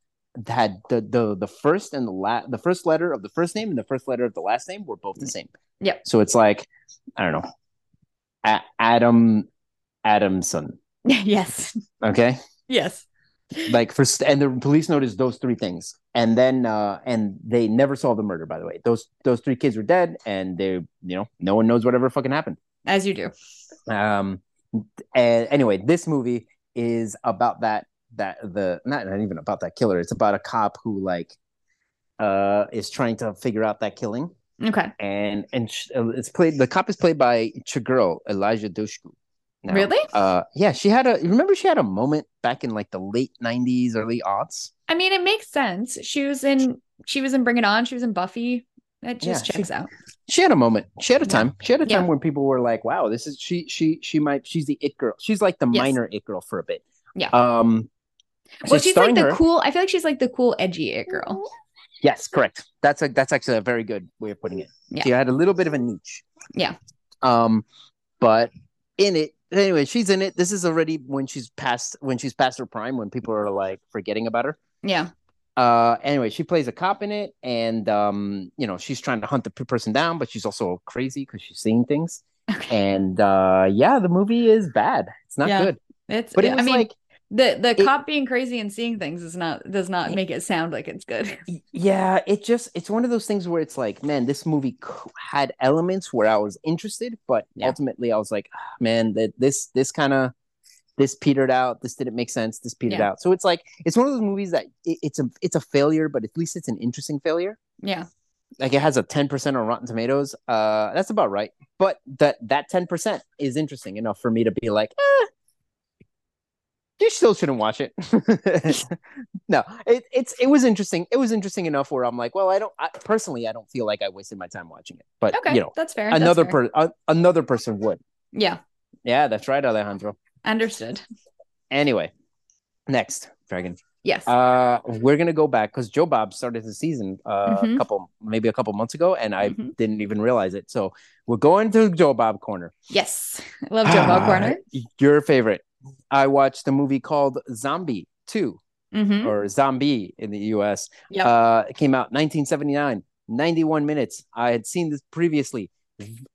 B: had the the the first and the last the first letter of the first name and the first letter of the last name were both the same.
A: Yeah.
B: so it's like i don't know A- adam adamson
A: yes.
B: okay
A: Yes.
B: like for and the police noticed those three things and then uh and they never solved the murder by the way those those three kids were dead and they you know no one knows whatever fucking happened
A: As you do.
B: um and anyway this movie is about that that the not, not even about that killer it's about a cop who like uh is trying to figure out that killing
A: Okay.
B: and and uh, it's played the cop is played by Chigurl Eliza Dushku Now,
A: Really?
B: uh yeah she had a remember she had a moment back in like the late 90s early aughts
A: I mean, it makes sense. She was in she was in Bring It On. She was in Buffy. That just
B: Yeah, she-
A: checks out.
B: she had a moment she had a
A: Yeah.
B: time she had a time
A: Yeah.
B: when people were like wow this is she she she might she's the it girl she's like the
A: Yes.
B: minor it girl for a bit
A: Yeah.
B: um so
A: Well, she's like the
B: her-
A: cool. I feel like she's like the cool, edgy it girl.
B: Yes, correct. That's a that's actually a very good way of putting it.
A: Yeah.
B: She had a little bit of a niche.
A: Yeah.
B: Um, but in it anyway, she's in it. This is already when she's past when she's past her prime when people are like forgetting about her.
A: Yeah.
B: Uh, anyway, she plays a cop in it, and um, you know, she's trying to hunt the person down, but she's also crazy because she's seeing things.
A: Okay.
B: And uh, yeah, the movie is bad. It's not
A: Yeah.
B: good.
A: It's.
B: But it
A: I
B: was
A: mean,
B: like
A: The the
B: It-
A: cop being crazy and seeing things is not does not make it sound like it's good.
B: Yeah, it just it's one of those things where it's like, man, this movie had elements where I was interested, but
A: Yeah.
B: ultimately I was like, ah, man, that this this kind of this petered out. This didn't make sense. This petered
A: Yeah.
B: out. So it's like it's one of those movies that it, it's a it's a failure, but at least it's an interesting failure.
A: Yeah.
B: Like it has a ten percent on Rotten Tomatoes. Uh, that's about right. But that that ten percent is interesting enough for me to be like, eh, you still shouldn't watch it. no, it, it's it was interesting. It was interesting enough where I'm like, well, I don't I, personally, I don't feel like I wasted my time watching it. But
A: Okay.
B: you know,
A: that's fair. that's
B: another
A: fair.
B: per uh, another person would.
A: Yeah.
B: Yeah, that's right, Alejandro.
A: Understood.
B: Anyway, next dragon.
A: Yes.
B: Uh, we're gonna go back because Joe Bob started the season uh, a
A: Mhm.
B: couple, maybe a couple months ago, and I
A: Mhm.
B: didn't even realize it. So we're going to Joe Bob corner.
A: yes. I love Joe Bob Corner.
B: Your favorite. I watched a movie called Zombie Two
A: hmm
B: or Zombie in the U.S.
A: Yep.
B: Uh, it came out 1979, 91 minutes. I had seen this previously.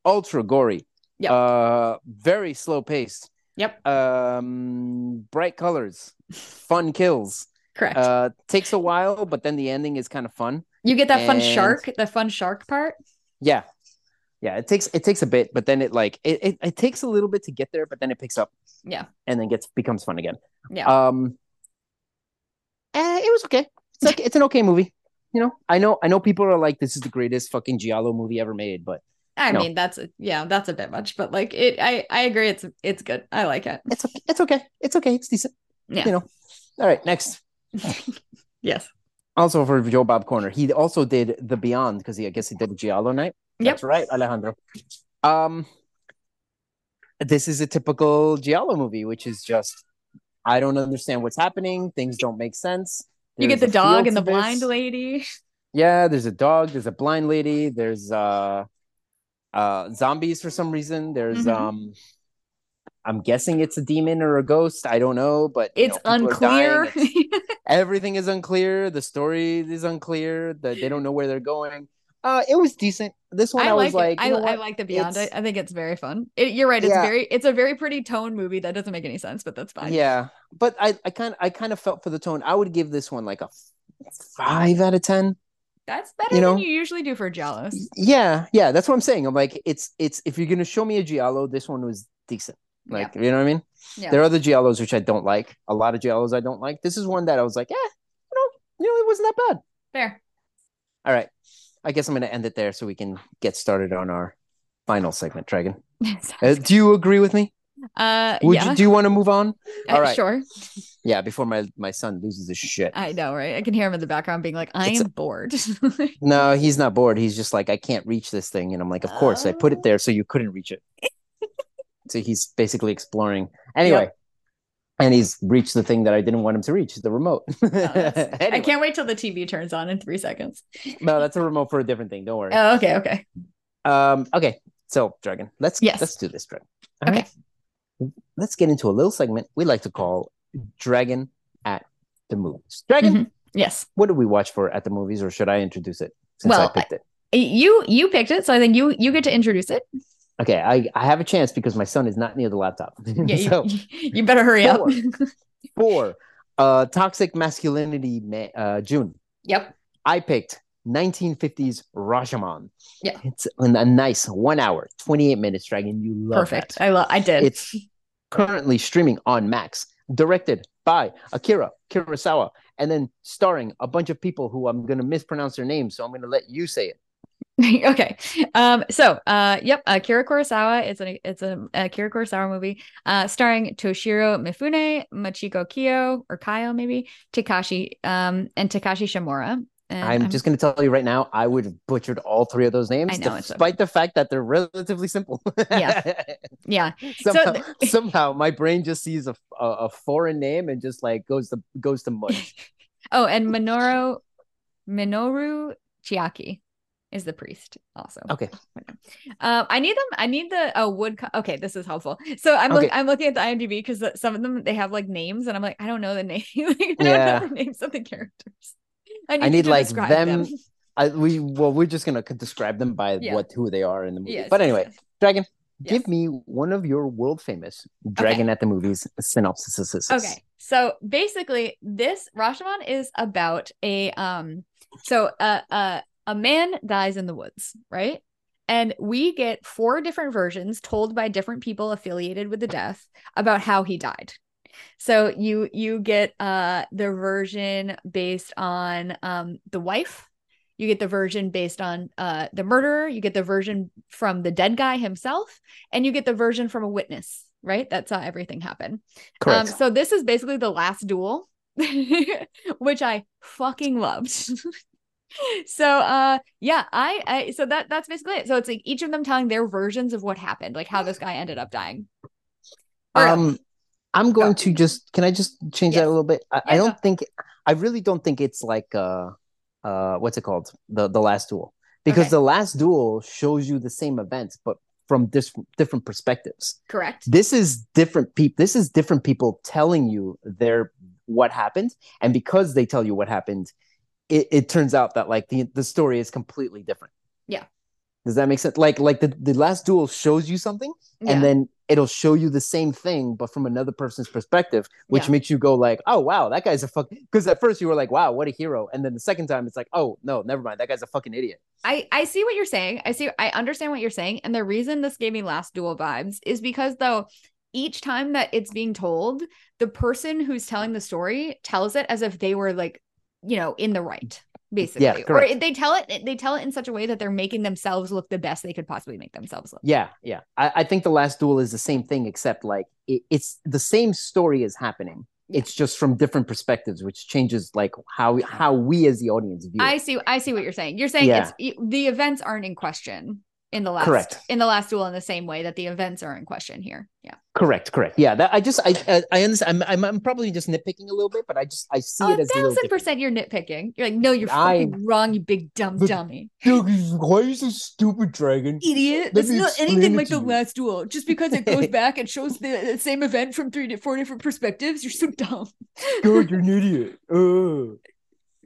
B: Ultra gory.
A: Yep.
B: Uh, very slow paced.
A: Yep.
B: Um, bright colors, fun kills.
A: Correct.
B: Uh, takes a while, but then the ending is kind of fun.
A: you get that fun shark, the fun shark part.
B: Yeah, yeah. It takes it takes a bit, but then it like it, it, it takes a little bit to get there, but then it picks up.
A: Yeah.
B: and then gets becomes fun again.
A: Yeah.
B: Um, eh, it was okay. It's like it's an okay movie. You know, I know I know people are like, this is the greatest fucking Giallo movie ever made, but
A: I
B: no.
A: mean, that's a, yeah, that's a bit much, but like it, I, I agree. It's, it's good. I like it.
B: it's okay. It's okay. It's okay. It's decent.
A: Yeah.
B: You know. All right, next.
A: Yes.
B: Also for Joe Bob Corner, he also did The Beyond because he I guess he did a Giallo night.
A: Yep.
B: That's right, Alejandro. Um, this is a typical Giallo movie, which is just I don't understand what's happening. Things don't make sense.
A: You get the dog and the
B: this.
A: blind lady.
B: Yeah, there's a dog. There's a blind lady. There's uh, uh, zombies for some reason. There's
A: Mhm.
B: um, I'm guessing it's a demon or a ghost. I don't know, but
A: It's
B: know, people are dying.
A: unclear.
B: It's- everything is unclear. The story is unclear. That they don't know where they're going. Uh, it was decent. This one I,
A: I
B: was
A: like,
B: like,
A: I, I like the Beyond. I, I think it's very fun. It, you're right. It's
B: Yeah.
A: very, it's a very pretty tone movie that doesn't make any sense, but that's fine.
B: Yeah, but I, I kind, I kind of felt for the tone. I would give this one like a five out of ten.
A: That's better
B: You know?
A: than you usually do for giallos.
B: Yeah, yeah, that's what I'm saying. I'm like, it's, it's. If you're gonna show me a giallo, this one was decent. Like, you know what I mean?
A: Yeah.
B: There are other giallos which I don't like. A lot of giallos I don't like. This is one that I was like, yeah, you know, you know, it wasn't that bad.
A: Fair.
B: All right, I guess I'm gonna end it there so we can get started on our final segment. Dragon, uh, do you agree with me?
A: uh,
B: Would
A: yeah.
B: you do you want to move on?
A: Uh,
B: all right.
A: Sure.
B: Yeah, before my my son loses his shit.
A: I know, right? I can hear him in the background being like, I
B: It's
A: am bored.
B: No, he's not bored. He's just like, I can't reach this thing. And I'm like, of course, I put it there so you couldn't reach it. so he's basically exploring. Anyway, and he's reached the thing that I didn't want him to reach, the remote.
A: Oh, that's- I can't wait till the TV turns on in three seconds.
B: No, that's a remote for a different thing. Don't worry.
A: Oh, okay, okay.
B: Um, okay. So, Dragon, let's
A: Yes.
B: let's do this, Dragon.
A: Okay.
B: right? Let's get into a little segment we like to call Dragon at the movies. Dragon,
A: Mhm. Yes.
B: what did we watch for at the movies, or should I introduce it since I picked it?
A: You you picked it, so I think you you get to introduce it.
B: Okay, I, I have a chance because my son is not near the laptop.
A: Yeah, you,
B: so
A: you better hurry up.
B: Four. four, uh, toxic masculinity. Ma- uh, June.
A: yep.
B: I picked 1950s Rashomon.
A: Yeah.
B: it's a nice one hour, 28 minutes. Dragon, you love it.
A: Perfect.
B: that.
A: I love I did.
B: It's currently streaming on Max, directed by Akira Kurosawa, and then starring a bunch of people who I'm going to mispronounce their names, so I'm going to let you say it.
A: okay. Um, so uh yep, uh Kira Kurosawa. It's a it's a, a Kira Kurosawa movie uh starring Toshiro Mifune, Machiko Kyo or Kaio maybe, Takashi um and Takashi Shimura. And
B: I'm just going to tell you right now, I would have butchered all three of those names,
A: know,
B: despite the fact that they're relatively simple.
A: Yeah. yeah.
B: somehow,
A: th-
B: somehow, my brain just sees a, a, a foreign name and just like goes to goes to mush.
A: Oh, and Minoru Minoru Chiaki is the priest also.
B: Okay.
A: Um, I need them. I need the uh, wood. Co- okay, this is helpful. So I'm
B: Okay.
A: look, I'm looking at the IMDb because some of them they have like names, and I'm like, I don't know the name. like, I don't
B: Yeah.
A: know the names of the characters. I need,
B: I need
A: to
B: like
A: describe
B: them. I, we well, we're just gonna describe them by
A: Yeah.
B: what who they are in the movie.
A: Yes,
B: but anyway,
A: yes.
B: Dragon, give me one of your world famous Dragon at the Movies synopsis.
A: Okay. So basically, this Rashomon is about a um so a a a man dies in the woods, right? And we get four different versions told by different people affiliated with the death about how he died. So you you get uh the version based on um the wife, you get the version based on uh the murderer, you get the version from the dead guy himself, and you get the version from a witness, right? That saw everything happen.
B: Correct.
A: Um so this is basically the last duel, which I fucking loved. so uh yeah I, I so that that's basically it so it's like each of them telling their versions of what happened like how this guy ended up dying Or-
B: um, I'm going
A: Go.
B: to just. Can I just change
A: Yes.
B: that a little bit? I, I don't
A: go.
B: think. I really don't think it's like uh, uh, what's it called? The the last duel, because
A: Okay.
B: the last duel shows you the same events, but from dis- different perspectives.
A: correct
B: This is different people. This is different people telling you their what happened, and because they tell you what happened, it, it turns out that like the the story is completely different.
A: Yeah.
B: Does that make sense? Like like the the last duel shows you something,
A: yeah.
B: and then it'll show you the same thing but from another person's perspective which
A: Yeah.
B: makes you go like oh wow that guy's a fuck because at first you were like wow what a hero and then the second time it's like oh no never mind that guy's a fucking idiot
A: I I see what you're saying. I see I understand what you're saying. And the reason this gave me last duel vibes is because though each time that it's being told, the person who's telling the story tells it as if they were like, you know, in the right, basically. or
B: correct.
A: Or they tell it they tell it in such a way that they're making themselves look the best they could possibly make themselves look.
B: yeah yeah i, I think the last duel is the same thing except like it, it's the same story is happening
A: Yeah.
B: it's just from different perspectives which changes like how how we as the audience view
A: I
B: it.
A: see I see what you're saying. You're saying
B: Yeah.
A: it's the events aren't in question in the last
B: Correct.
A: in the last duel in the same way that the events are in question here. Yeah.
B: correct correct yeah that i just i i, I understand I'm, I'm i'm probably just nitpicking a little bit but i just i see
A: Oh,
B: it
A: a
B: as a
A: thousand percent you're nitpicking. You're like, no, you're fucking wrong, you big dumb
B: But-
A: dummy.
B: why are you so stupid dragon
A: Idiot.
B: Let
A: That's
B: me
A: not anything
B: it
A: like the
B: you.
A: last duel. Just because it goes back and shows the same event from three to four different perspectives, you're so dumb.
B: God, you're an idiot. Uh.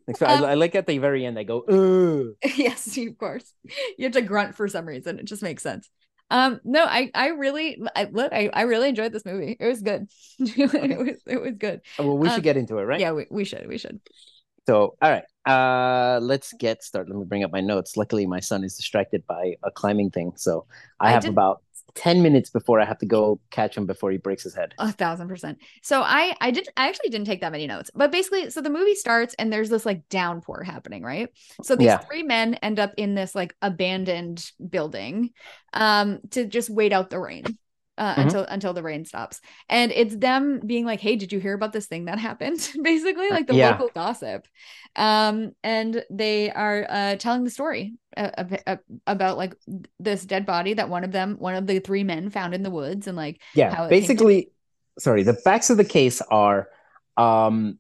B: Like, so I-
A: Um,
B: I, like at the very end, I go, uh.
A: yes, of course. You have to grunt for some reason. It just makes sense. Um, no, I I really I look, I, I really enjoyed this movie. It was good. it was it was good.
B: Well, we
A: Um,
B: should get into it, right?
A: Yeah, we, we should. We should.
B: So, all right. Uh, let's get started. Let me bring up my notes. Luckily, my son is distracted by a climbing thing, so I
A: I
B: have
A: did-
B: about ten minutes before I have to go catch him before he breaks his head.
A: A thousand percent. So I I did I actually didn't take that many notes, but basically, so the movie starts and there's this like downpour happening, right? So these
B: Yeah.
A: three men end up in this like abandoned building, um, to just wait out the rain. Uh,
B: Mhm.
A: until until the rain stops and it's them being like hey did you hear about this thing that happened basically like the
B: Yeah.
A: local gossip um and they are uh telling the story uh, ab- about like this dead body that one of them one of the three men found in the woods and like
B: Yeah,
A: it came to
B: basically, sorry. The facts of the case are, um,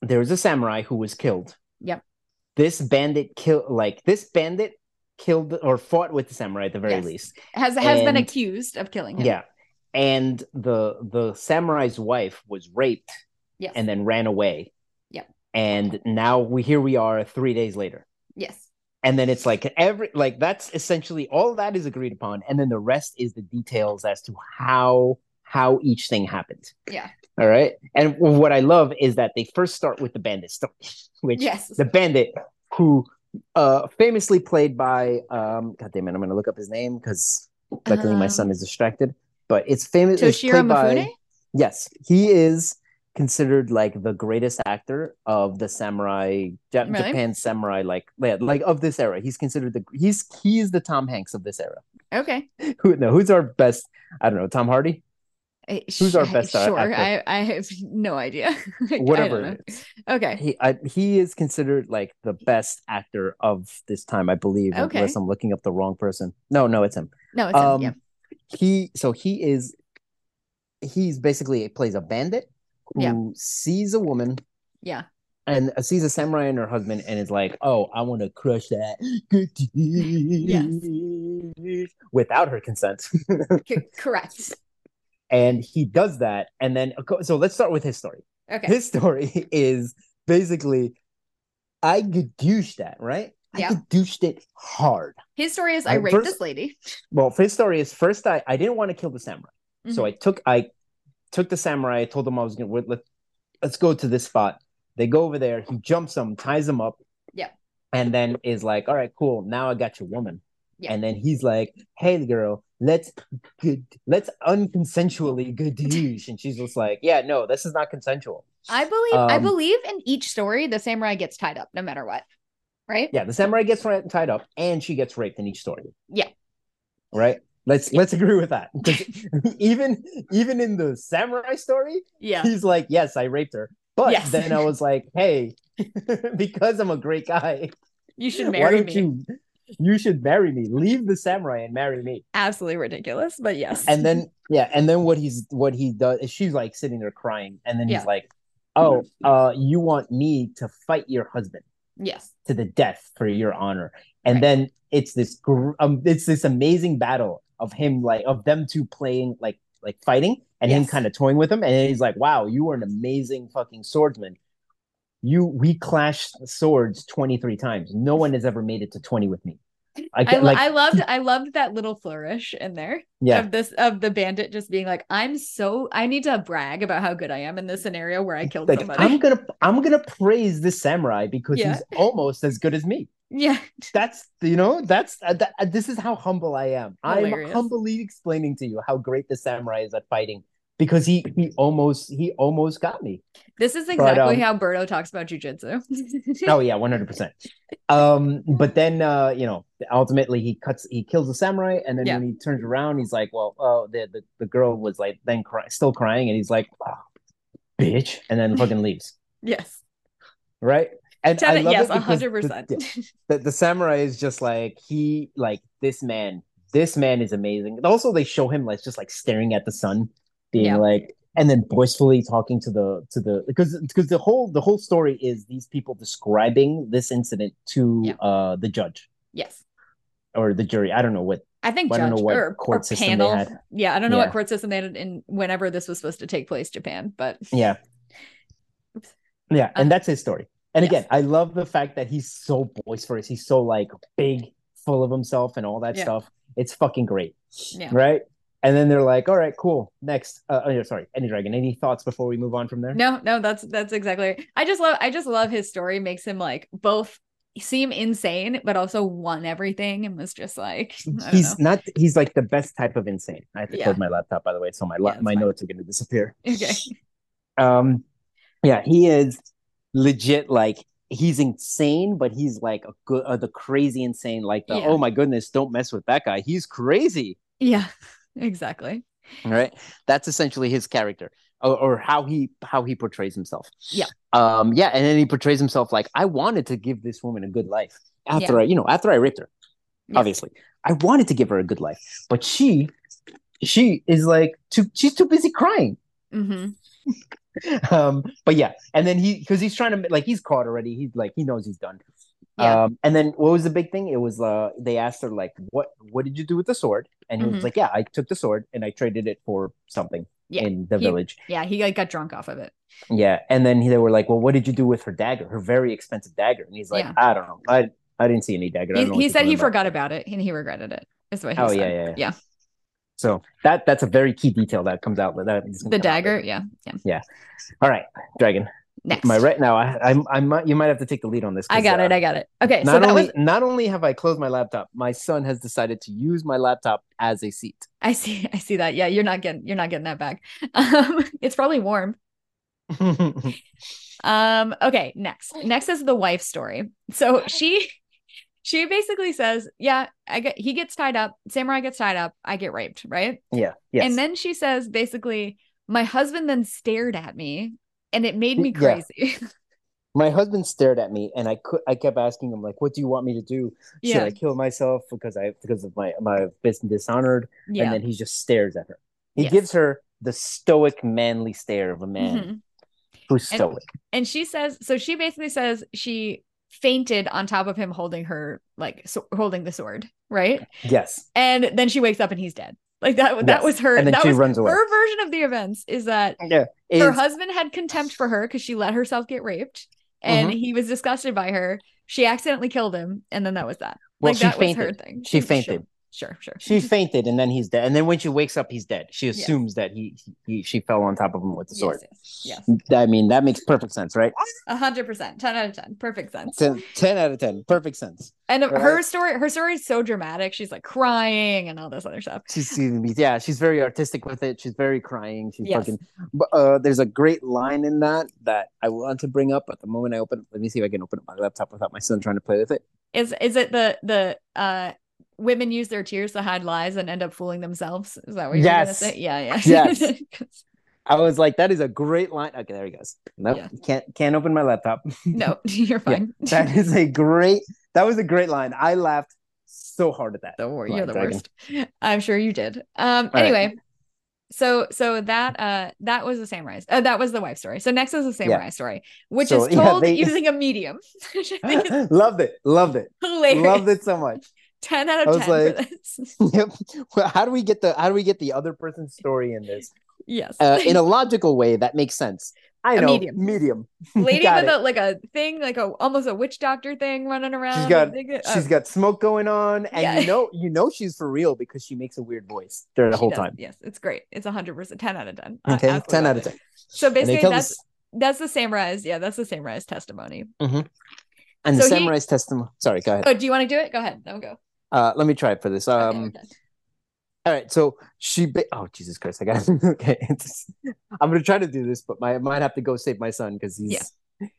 B: there was a samurai who was killed.
A: Yep.
B: This bandit killed, like this bandit killed or fought with the samurai at the very
A: Yes.
B: least.
A: has has been accused of killing him.
B: Yeah. And the the samurai's wife was raped
A: Yes.
B: and then ran away.
A: Yep.
B: And now we here we are 3 days later.
A: yes.
B: And then it's like every like that's essentially all that is agreed upon and then the rest is the details as to how how each thing happened.
A: Yeah.
B: All right? And what I love is that they first start with the bandit story, which
A: Yes.
B: the bandit who uh famously played by um god damn it i'm gonna look up his name because luckily my
A: Um,
B: son is distracted but it's famous it's
A: Toshiro
B: by-
A: Mifune?
B: yes he is considered like the greatest actor of the samurai Ja-
A: Really?
B: japan samurai like like of this era he's considered the he's he is the tom hanks of this era
A: Okay.
B: who no who's our best i don't know tom hardy Who's our best, uh,
A: Sure.
B: actor?
A: I, I have no idea.
B: Whatever
A: don't
B: it
A: know.
B: is.
A: Okay.
B: he I, he is considered like the best actor of this time i believe
A: Okay.
B: unless i'm looking up the wrong person no no it's him
A: No, it's him.
B: um
A: yeah.
B: He so he is he's basically plays a bandit who
A: Yeah.
B: sees a woman
A: Yeah.
B: and uh, sees a samurai and her husband and is like oh i want to crush that without her consent
A: correct.
B: and he does that and then uh, so let's start with his story
A: Okay.
B: his story is basically i gadushed that right
A: Yeah.
B: I douched it hard.
A: His story is I,
B: I
A: raped
B: first-
A: this lady.
B: Well, his story is first I, I didn't want to kill the samurai. So
A: Mhm.
B: I took I took the samurai. I told him I was gonna let, let's go to this spot. They go over there. He jumps them, ties them up.
A: Yeah.
B: And then is like, all right, cool. Now I got your woman.
A: Yeah.
B: And then he's like, hey, girl, let's good, let's unconsensually good douche. And she's just like, yeah, no, this is not consensual.
A: I believe I
B: Um,
A: believe in each story the samurai gets tied up no matter what. Right?
B: Yeah, the samurai gets tied up, and she gets raped in each story.
A: Yeah.
B: Right. Let's let's agree with that. Even even in the samurai story,
A: Yeah.
B: he's like, yes, I raped her. But
A: Yes.
B: then I was like, hey, because I'm a great guy,
A: You should marry me.
B: you? You should marry me. Leave the samurai and marry me.
A: Absolutely ridiculous, but yes.
B: And then yeah, and then what he's what he does is she's like sitting there crying, and then
A: Yeah.
B: he's like, oh, uh, you want me to fight your husband
A: yes.
B: to the death for your honor, and
A: Right.
B: then it's this gr- um, it's this amazing battle of him like of them two playing like like fighting and him kind of toying with him. And he's like wow you are an amazing fucking swordsman. You we clashed swords 23 times. No one has ever made it to 20 with me i
A: I,
B: like
A: I loved I loved that little flourish in there
B: yeah
A: of this of the bandit just being like, I'm so I need to brag about how good I am in this scenario where I killed
B: like
A: somebody.
B: i'm gonna i'm gonna praise this samurai because
A: Yeah.
B: he's almost as good as me
A: yeah.
B: that's you know that's uh, that, uh, this is how humble i am
A: Hilarious.
B: i'm humbly explaining to you how great the samurai is at fighting because he he almost he almost got me
A: This is exactly
B: um,
A: how Berto talks about jujitsu.
B: oh yeah 100% um but then uh you know ultimately he cuts he kills the samurai and then
A: Yeah.
B: when he turns around he's like well oh the the, the girl was like then cry, still crying and he's like oh, bitch and then fucking leaves
A: yes.
B: right and I love
A: yes, hundred
B: the-
A: percent.
B: the, the samurai is just like he like this man this man is amazing also they show him like just like staring at the sun being
A: Yeah.
B: like and then boisterfully talking to the to the because because the whole the whole story is these people describing this incident to
A: Yeah.
B: uh the judge
A: Yes.
B: or the jury i don't know what
A: I think
B: I
A: judge
B: don't know what
A: or,
B: court
A: or
B: system they had.
A: Yeah, I don't know
B: Yeah.
A: what court system they had in whenever this was supposed to take place, Japan, but
B: yeah
A: Oops.
B: yeah and
A: Uh,
B: that's his story and
A: yes.
B: again i love the fact that he's so boisterous he's so like big full of himself and all that
A: Yeah.
B: stuff it's fucking great
A: yeah.
B: right? And then they're like, "All right, cool. Next, uh, oh, sorry, Any Dragon. Any thoughts before we move on from there?"
A: No, no, that's that's exactly. Right. I just love I just love his story. Makes him like both seem insane, but also won everything and was just like
B: He's
A: know.
B: not. He's like the best type of insane. I have to
A: Yeah.
B: close my laptop, by the way, so my
A: Yeah,
B: my
A: fine.
B: notes are going to disappear.
A: Okay.
B: Um, yeah, he is legit. Like he's insane, but he's like a good, uh, the crazy insane. Like the
A: Yeah.
B: oh my goodness, don't mess with that guy. He's crazy.
A: Yeah, exactly.
B: right? That's essentially his character or, or how he how he portrays himself.
A: Yeah.
B: um yeah and then he portrays himself like i wanted to give this woman a good life. After
A: Yeah.
B: i you know after i raped her obviously. I wanted to give her a good life but she she is like too she's too busy crying.
A: Hmm
B: um but yeah and then he because he's trying to like he's caught already. He's like he knows he's done
A: Yeah.
B: um and then what was the big thing it was uh they asked her like what what did you do with the sword and he
A: Mhm.
B: was like yeah i took the sword and i traded it for something
A: Yeah,
B: in the
A: he-
B: village
A: Yeah, he like got drunk off of it.
B: yeah, and then they were like, "Well, what did you do with her dagger? Her very expensive dagger?" And he's like,
A: Yeah.
B: "I don't know. I I didn't see any dagger." I
A: He,
B: don't know
A: he said he
B: about."
A: forgot about it and he regretted it. Is what he
B: Oh
A: said.
B: yeah, yeah, yeah.
A: Yeah.
B: So that that's a very key detail that comes out. That
A: The dagger.
B: later.
A: Yeah. Yeah.
B: All right, Dragon.
A: Next.
B: Am I right now? I I, I might you might have to take the lead on this.
A: I got
B: uh,
A: it. I got it. Okay. So
B: not
A: that
B: only
A: was
B: not only have I closed my laptop, my son has decided to use my laptop as a seat.
A: I see I see that. Yeah, you're not getting you're not getting that back. Um it's probably warm. Um, okay, next. Next is the wife story. So she she basically says, Yeah, I get he gets tied up, samurai gets tied up, I get raped, right?
B: yeah. Yes.
A: And then she says basically, my husband then stared at me and it made me
B: Yeah.
A: crazy.
B: my husband stared at me, and I could I kept asking him like, "What do you want me to do? Should
A: yeah.
B: I kill myself because I because of my my been dishonored?"
A: Yeah.
B: and then he just stares at her. He
A: Yes.
B: gives her the stoic, manly stare of a man
A: Mhm.
B: who's
A: And-
B: stoic.
A: And she says, so she basically says she fainted on top of him holding her like so, holding the sword, right?
B: yes,
A: And then she wakes up and he's dead. Like that that was her
B: And then
A: that
B: she
A: was
B: runs away.
A: her version of the events is that
B: yeah.
A: her husband had contempt for her because she let herself get raped and
B: Mhm.
A: he was disgusted by her. She accidentally killed him, and then that was that.
B: Well,
A: like
B: she
A: that was her
B: fainted.
A: thing.
B: She
A: Sure,
B: fainted.
A: Sure, sure.
B: She fainted, and then he's dead. And then when she wakes up, he's dead. She
A: Yes.
B: assumes that he, he she fell on top of him with the sword.
A: Yes, yes, yes.
B: I mean, that makes perfect sense, right?
A: A hundred percent. Ten out of ten. Perfect sense.
B: 10, 10 out of 10. Perfect sense.
A: And
B: Right.
A: her story, her story is so dramatic. She's like crying and all this other stuff.
B: She's she's- yeah, she's very artistic with it. She's very crying. She's
A: Yes.
B: fucking. But uh, there's a great line in that that I want to bring up. At the moment I open, let me see if I can open up my laptop without my son trying to play with it.
A: Is is it the the uh women use their tears to hide lies and end up fooling themselves? Is that what you're
B: Yes.
A: say? Yeah, yeah.
B: Yes. I was like, that is a great line. Okay, there he goes. Nope,
A: Yeah.
B: can't can't open my laptop.
A: no, you're
B: Yeah,
A: fine.
B: that is a great. That was a great line. I laughed so hard at that.
A: war,
B: line,
A: you're the
B: Dragon.
A: worst. I'm sure you did. Um.
B: right.
A: Anyway. So so that uh that was the samurai uh, that was the wife story. So next is the samurai story, which
B: So,
A: is
B: yeah,
A: told
B: they-
A: using a medium. which I think is
B: loved it. Loved it.
A: hilarious.
B: Loved it so much.
A: 10 out of
B: was
A: 10 for
B: like-
A: this.
B: Yep. Well, how do we get the how do we get the other person's story in this?
A: yes.
B: Uh, in a logical way that makes sense. I
A: A
B: know.
A: medium.
B: Medium.
A: lady with
B: it.
A: a like a thing, like a almost a witch doctor thing running around.
B: She's got
A: think it-
B: she's got smoke going on, and
A: Yeah.
B: you know you know she's for real because she makes a weird voice during the
A: she
B: whole
A: does.
B: time.
A: Yes, it's great. It's hundred percent, ten out of ten.
B: Okay,
A: absolutely
B: ten out of ten.
A: So basically, that's that's the samurai's. Yeah, that's the samurai's testimony.
B: and
A: so
B: the
A: he-
B: samurai's testimony. Sorry, go ahead.
A: Oh, do you want to do it? Go ahead. No, go.
B: Uh, let me try it for this. Um,
A: okay.
B: all right. So she. Ba- oh Jesus Christ! I got. okay, I'm gonna try to do this, but my, I might have to go save my son because he's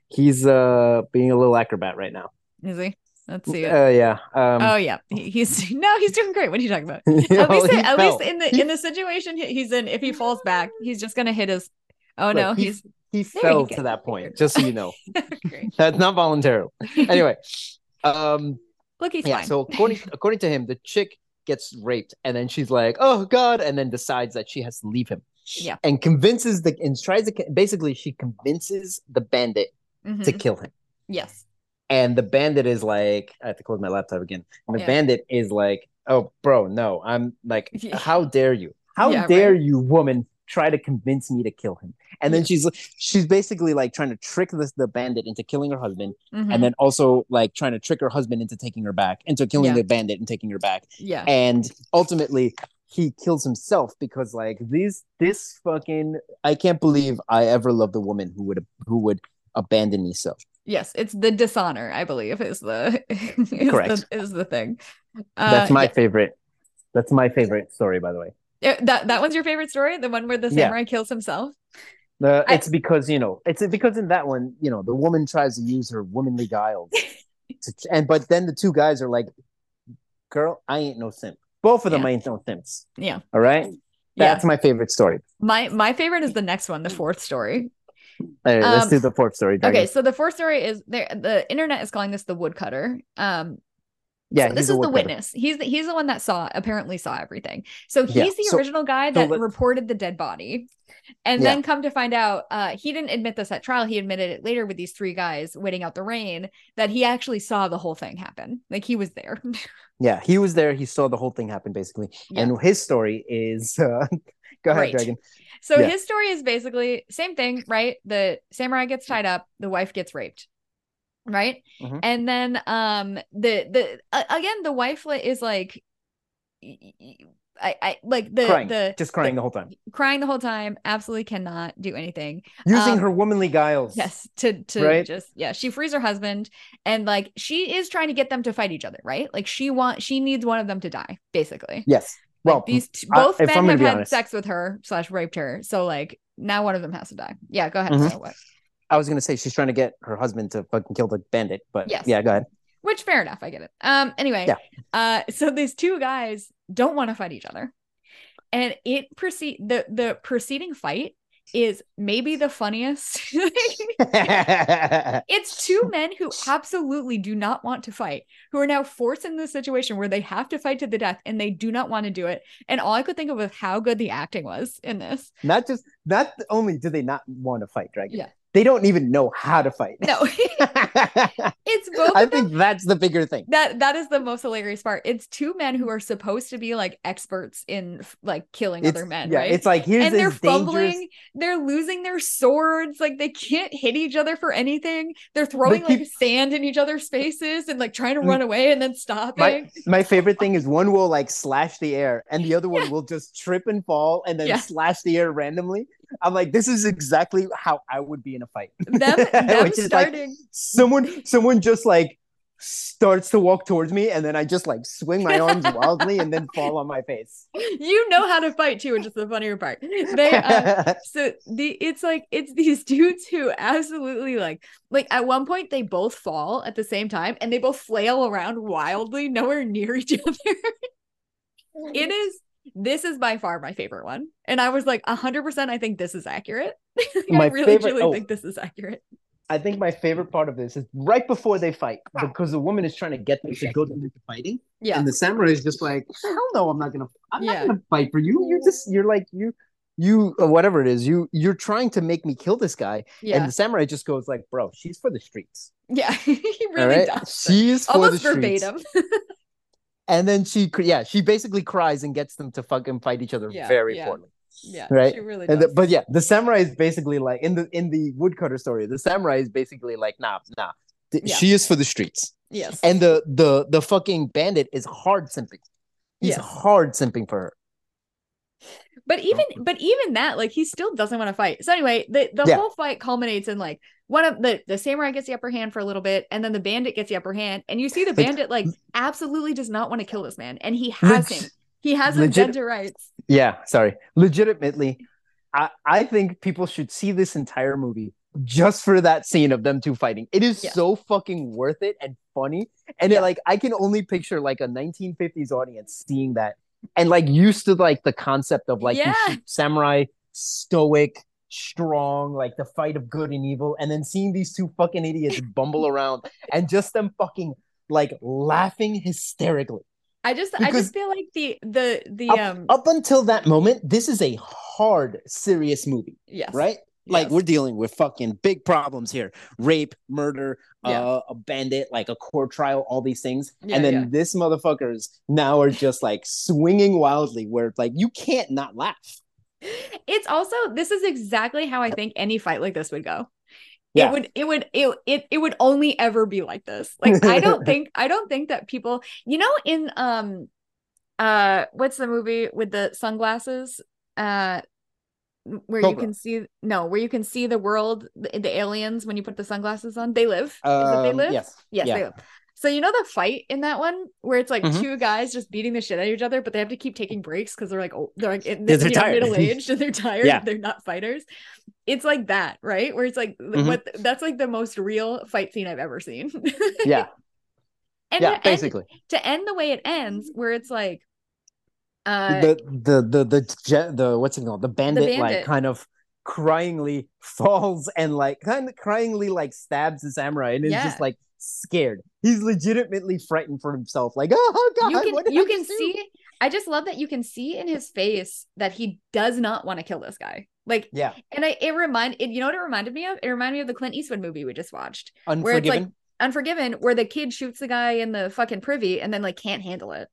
B: he's uh being a little acrobat right now.
A: Is he? Let's see.
B: Uh, yeah. Um,
A: oh yeah, he, he's no, he's doing great. What are you talking about?
B: you
A: At
B: know,
A: least, at
B: fell.
A: least in the in the situation he's in, if he falls back, he's just gonna hit his. Oh
B: Look,
A: no,
B: he-
A: he's
B: he fell
A: you
B: to that point. Just so you know, that's not voluntarily. Anyway, um,
A: Look, he's
B: yeah.
A: fine.
B: So according according to him, the chick gets raped, and then she's like, "Oh God," and then decides that she has to leave him.
A: Yeah.
B: And convinces the and tries to basically she convinces the bandit to
A: Mhm.
B: kill him.
A: Yes.
B: And the bandit is like, I have to close my laptop again. And the
A: Yeah.
B: bandit is like, oh, bro, no. I'm like, how dare you? How
A: Yeah,
B: dare
A: right.
B: you, woman, try to convince me to kill him? And then she's she's basically like trying to trick this the bandit into killing her husband,
A: Mhm.
B: and then also like trying to trick her husband into taking her back, into killing
A: Yeah.
B: the bandit and taking her back.
A: yeah.
B: And ultimately, he kills himself because like these this fucking I can't believe I ever loved a woman who would who would abandon me so.
A: Yes, it's the dishonor, I believe, is the is
B: Correct.
A: the, is the thing. Uh,
B: That's my
A: yeah.
B: favorite. That's my favorite story, by the way.
A: Uh, That that one's your favorite story, the one where the
B: Yeah.
A: samurai kills himself.
B: The,
A: I-
B: it's because you know it's because in that one you know the woman tries to use her womanly guile, to, and but then the two guys are like, "Girl, I ain't no simp." Both of them
A: Yeah.
B: ain't no simps.
A: Yeah.
B: All right,
A: Yeah.
B: that's my favorite story.
A: My my favorite is the next one, the fourth story.
B: Right, let's
A: Um,
B: do the fourth story.
A: Okay, so the fourth story is there. The internet is calling this the woodcutter. Um,
B: yeah,
A: so this is the witness. He's the, he's the one that saw apparently saw everything. So he's
B: Yeah,
A: the
B: so-
A: original guy that
B: let-
A: reported the dead body, and
B: Yeah.
A: then come to find out, uh, he didn't admit this at trial. He admitted it later with these three guys waiting out the rain that he actually saw the whole thing happen. Like he was there.
B: Yeah, he was there. He saw the whole thing happen basically,
A: Yeah.
B: and his story is. Uh, go ahead,
A: Great.
B: Dragon.
A: So his story is basically same thing, right? The samurai gets tied up, the wife gets raped, right?
B: Mhm.
A: And then um the the uh, again the wife is like I, I like the
B: crying,
A: the
B: just crying
A: the-
B: the whole time,
A: crying the whole time, absolutely cannot do anything.
B: using
A: um,
B: her womanly guiles.
A: Yes, to to
B: Right?
A: just yeah, she frees her husband and like she is trying to get them to fight each other, right? Like she want she needs one of them to die, basically.
B: Yes.
A: Like,
B: Well,
A: these t-
B: I-
A: both
B: if
A: men have had
B: honest-
A: sex with her slash raped her, so like now one of them has to die. Yeah, go ahead.
B: Mhm. I was gonna say she's trying to get her husband to fucking kill the bandit, but
A: Yes.
B: yeah, go ahead.
A: Which fair enough, I get it. Um, anyway,
B: Yeah.
A: uh, so these two guys don't want to fight each other, and it proceed the the preceding fight is maybe the funniest. it's two men who absolutely do not want to fight, who are now forced in this situation where they have to fight to the death, and they do not want to do it. And all I could think of was how good the acting was in this.
B: not just not only do they not want to fight dragon,
A: Yeah.
B: They don't even know how to fight.
A: No, it's both.
B: I
A: of them.
B: think that's the bigger thing.
A: that that is the most hilarious part. It's two men who are supposed to be like experts in like killing
B: It's,
A: other men,
B: yeah,
A: right?
B: it's like here's
A: and they're
B: dangerous.
A: fumbling, they're losing their swords, like they can't hit each other for anything. They're throwing
B: keep-
A: like sand in each other's faces and like trying to
B: Mm.
A: run away and then stopping.
B: My my favorite thing is one will like slash the air and the other one will just trip and fall and then
A: Yeah.
B: slash the air randomly. I'm like, this is exactly how I would be in a fight.
A: them them
B: is like
A: starting
B: someone someone just like starts to walk towards me and then I just like swing my arms wildly and then fall on my face.
A: you know how to fight too, which is the funnier part. They uh, so the it's like it's these dudes who absolutely like like at one point they both fall at the same time and they both flail around wildly nowhere near each other it is this is by far my favorite one and i was like 100% i think this is accurate i
B: My
A: really
B: favorite-
A: truly
B: oh.
A: think this is accurate
B: I think my favorite part of this is right before they fight because the woman is trying to get them to go into fighting.
A: yeah
B: And the samurai is just like, hell no, I'm not gonna, I'm
A: Yeah.
B: not gonna fight for you. You're just, you're like, you, you, or whatever it is, you, you're trying to make me kill this guy.
A: yeah
B: And the samurai just goes like, bro, she's for the streets.
A: yeah he really
B: right,
A: does
B: she's for
A: almost
B: the streets.
A: verbatim
B: And then she, yeah, she basically cries and gets them to fucking fight each other
A: Yeah,
B: very
A: yeah.
B: poorly.
A: yeah
B: Right.
A: really
B: And the, but yeah, the samurai is basically like in the in the woodcutter story. The samurai is basically like, nah, nah. Th-
A: Yeah.
B: She is for the streets.
A: yes
B: And the the the fucking bandit is hard simping. He's
A: Yes.
B: hard simping for her.
A: But even but even that, like he still doesn't want to fight. So anyway, the the whole fight culminates in like one of the the samurai gets the upper hand for a little bit, and then the bandit gets the upper hand, and you see the
B: Like-
A: bandit like mm-hmm. absolutely does not want to kill this man, and he has
B: Leg-
A: him. He has him
B: legit-
A: dead to rights.
B: Yeah, sorry. Legitimately, I, I think people should see this entire movie just for that scene of them two fighting. It is
A: Yeah.
B: so fucking worth it and funny. And
A: Yeah.
B: it, like I can only picture like a 1950s audience seeing that and like used to like the concept of like
A: Yeah.
B: samurai stoic strong like the fight of good and evil and then seeing these two fucking idiots bumble around and just them fucking like laughing hysterically
A: I just I just feel like the the the
B: up,
A: um
B: up until that moment, this is a hard, serious movie,
A: yes
B: right? Like
A: Yes.
B: we're dealing with fucking big problems here: rape, murder,
A: Yeah.
B: uh, a bandit, like a court trial, all these things.
A: Yeah,
B: and then
A: yeah.
B: this motherfuckers now are just like swinging wildly, where like you can't not laugh.
A: It's also this is exactly how I think any fight like this would go.
B: Yeah.
A: It would it would it, it it would only ever be like this. Like I don't think I don't think that people you know in um uh what's the movie with the sunglasses uh where you can see no where you can see the world the, the aliens when you put the sunglasses on they live is it they
B: Um,
A: live
B: Yes.
A: yes
B: yeah.
A: they live so you know the fight in that one where it's like
B: Mhm.
A: two guys just beating the shit out of each other, but they have to keep taking breaks because they're like oh they're like in,
B: they're
A: middle aged and they're tired.
B: Yeah.
A: They're not fighters. It's like that, right? Where it's like
B: Mhm.
A: what that's like the most real fight scene I've ever seen.
B: Yeah.
A: and
B: yeah.
A: to end,
B: Basically,
A: to end the way it ends, where it's like uh
B: the the the the the what's it called? The bandit, like
A: bandit.
B: kind of cryingly falls and like kind of cryingly like stabs the samurai and is
A: Yeah.
B: just like scared. He's legitimately frightened for himself. Like, oh god,
A: you can you
B: I
A: can
B: do?"
A: see I just love that you can see in his face that he does not want to kill this guy. Like
B: Yeah,
A: and I it remind it, you know what it reminded me of? It reminded me of the Clint Eastwood movie we just watched. Where it's like
B: Unforgiven.
A: Unforgiven, where the kid shoots the guy in the fucking privy and then like can't handle it.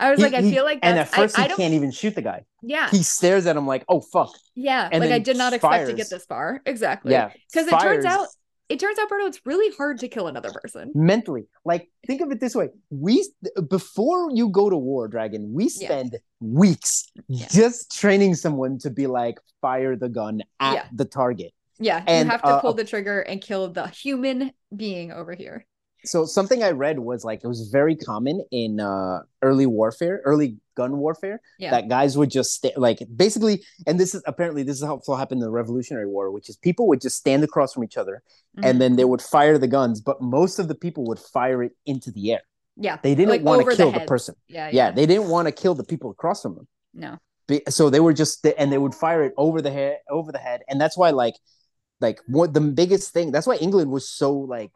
A: I was
B: He-
A: like, I
B: he-
A: feel like
B: and at first
A: I,
B: he
A: I don't
B: can't even shoot the guy.
A: yeah,
B: He stares at him like, oh fuck.
A: yeah.
B: and
A: Like I did not expect to get this far. Exactly.
B: Yeah,
A: Because it turns out it turns out, Berto, it's really hard to kill another person.
B: mentally. Like, think of it this way: we before you go to war, Dragon, we
A: Yeah.
B: spend weeks
A: Yeah.
B: just training someone to be like, fire the gun at
A: Yeah.
B: the target.
A: Yeah.
B: And,
A: you have to
B: uh,
A: pull the trigger and kill the human being over here.
B: So something I read was like it was very common in uh, early warfare, early gun warfare,
A: Yeah.
B: that guys would just sta- like basically, and this is apparently this is how also happened in the Revolutionary War, which is people would just stand across from each other
A: Mhm.
B: and then they would fire the guns, but most of the people would fire it into the air.
A: yeah.
B: They didn't
A: Like
B: want to kill the,
A: heads.
B: person.
A: Yeah.
B: Yeah, they didn't want to kill the people across from them.
A: no.
B: Be- So they were just and they would fire it over the head, over the head, and that's why like like what the biggest thing. That's why England was so like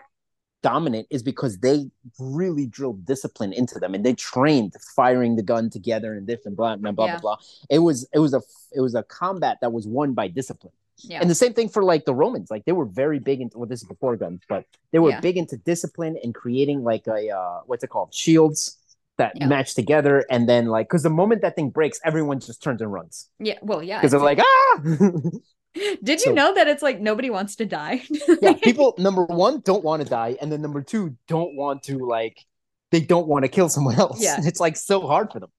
B: dominant is because they really drilled discipline into them and they trained firing the gun together and this and blah blah blah
A: Yeah.
B: blah blah. It was it was a it was a combat that was won by discipline.
A: Yeah.
B: And the same thing for like the Romans. Like they were very big into well, this is before guns, but they were
A: Yeah.
B: big into discipline and creating like a uh what's it called? Shields that
A: Yeah.
B: match together. And then like because the moment that thing breaks, everyone just turns and runs.
A: yeah. Well, yeah.
B: Because they're like, ah
A: Did you
B: so-
A: know that it's like nobody wants to die?
B: yeah, people number one don't want to die, and then number two don't want to like they don't want to kill someone else.
A: Yeah.
B: It's like so hard for them.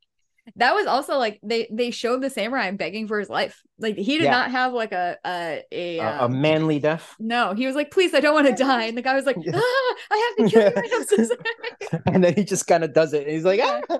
A: that was also like they they showed the samurai begging for his life. Like he did
B: Yeah.
A: not have like a a a,
B: A- a
A: um,
B: manly death.
A: no. He was like, please, I don't want to die. And the guy was like,
B: Yeah.
A: ah, I have to kill you. right I'm so sorry."
B: and then he just kind of does it. And he's like, ah.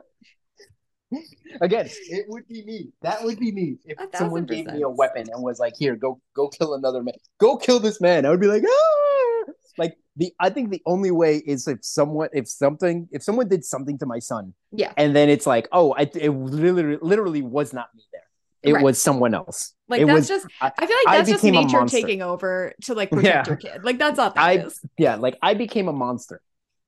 B: Again, it would be me. That would be me if someone gave me a weapon and was like, "Here, go, go kill another man. Go kill this man." I would be like, "Ah!" Like the, I think the only way is if someone, if something, if someone did something to my son,
A: Yeah.
B: and then it's like, "Oh, I, it literally, literally was not me there. It
A: Right.
B: was someone else."
A: Like
B: it
A: that's
B: was,
A: just
B: I-
A: I feel like that's just nature taking over to like protect
B: Yeah.
A: your kid. Like that's all that
B: I-
A: is.
B: yeah, like I became a monster.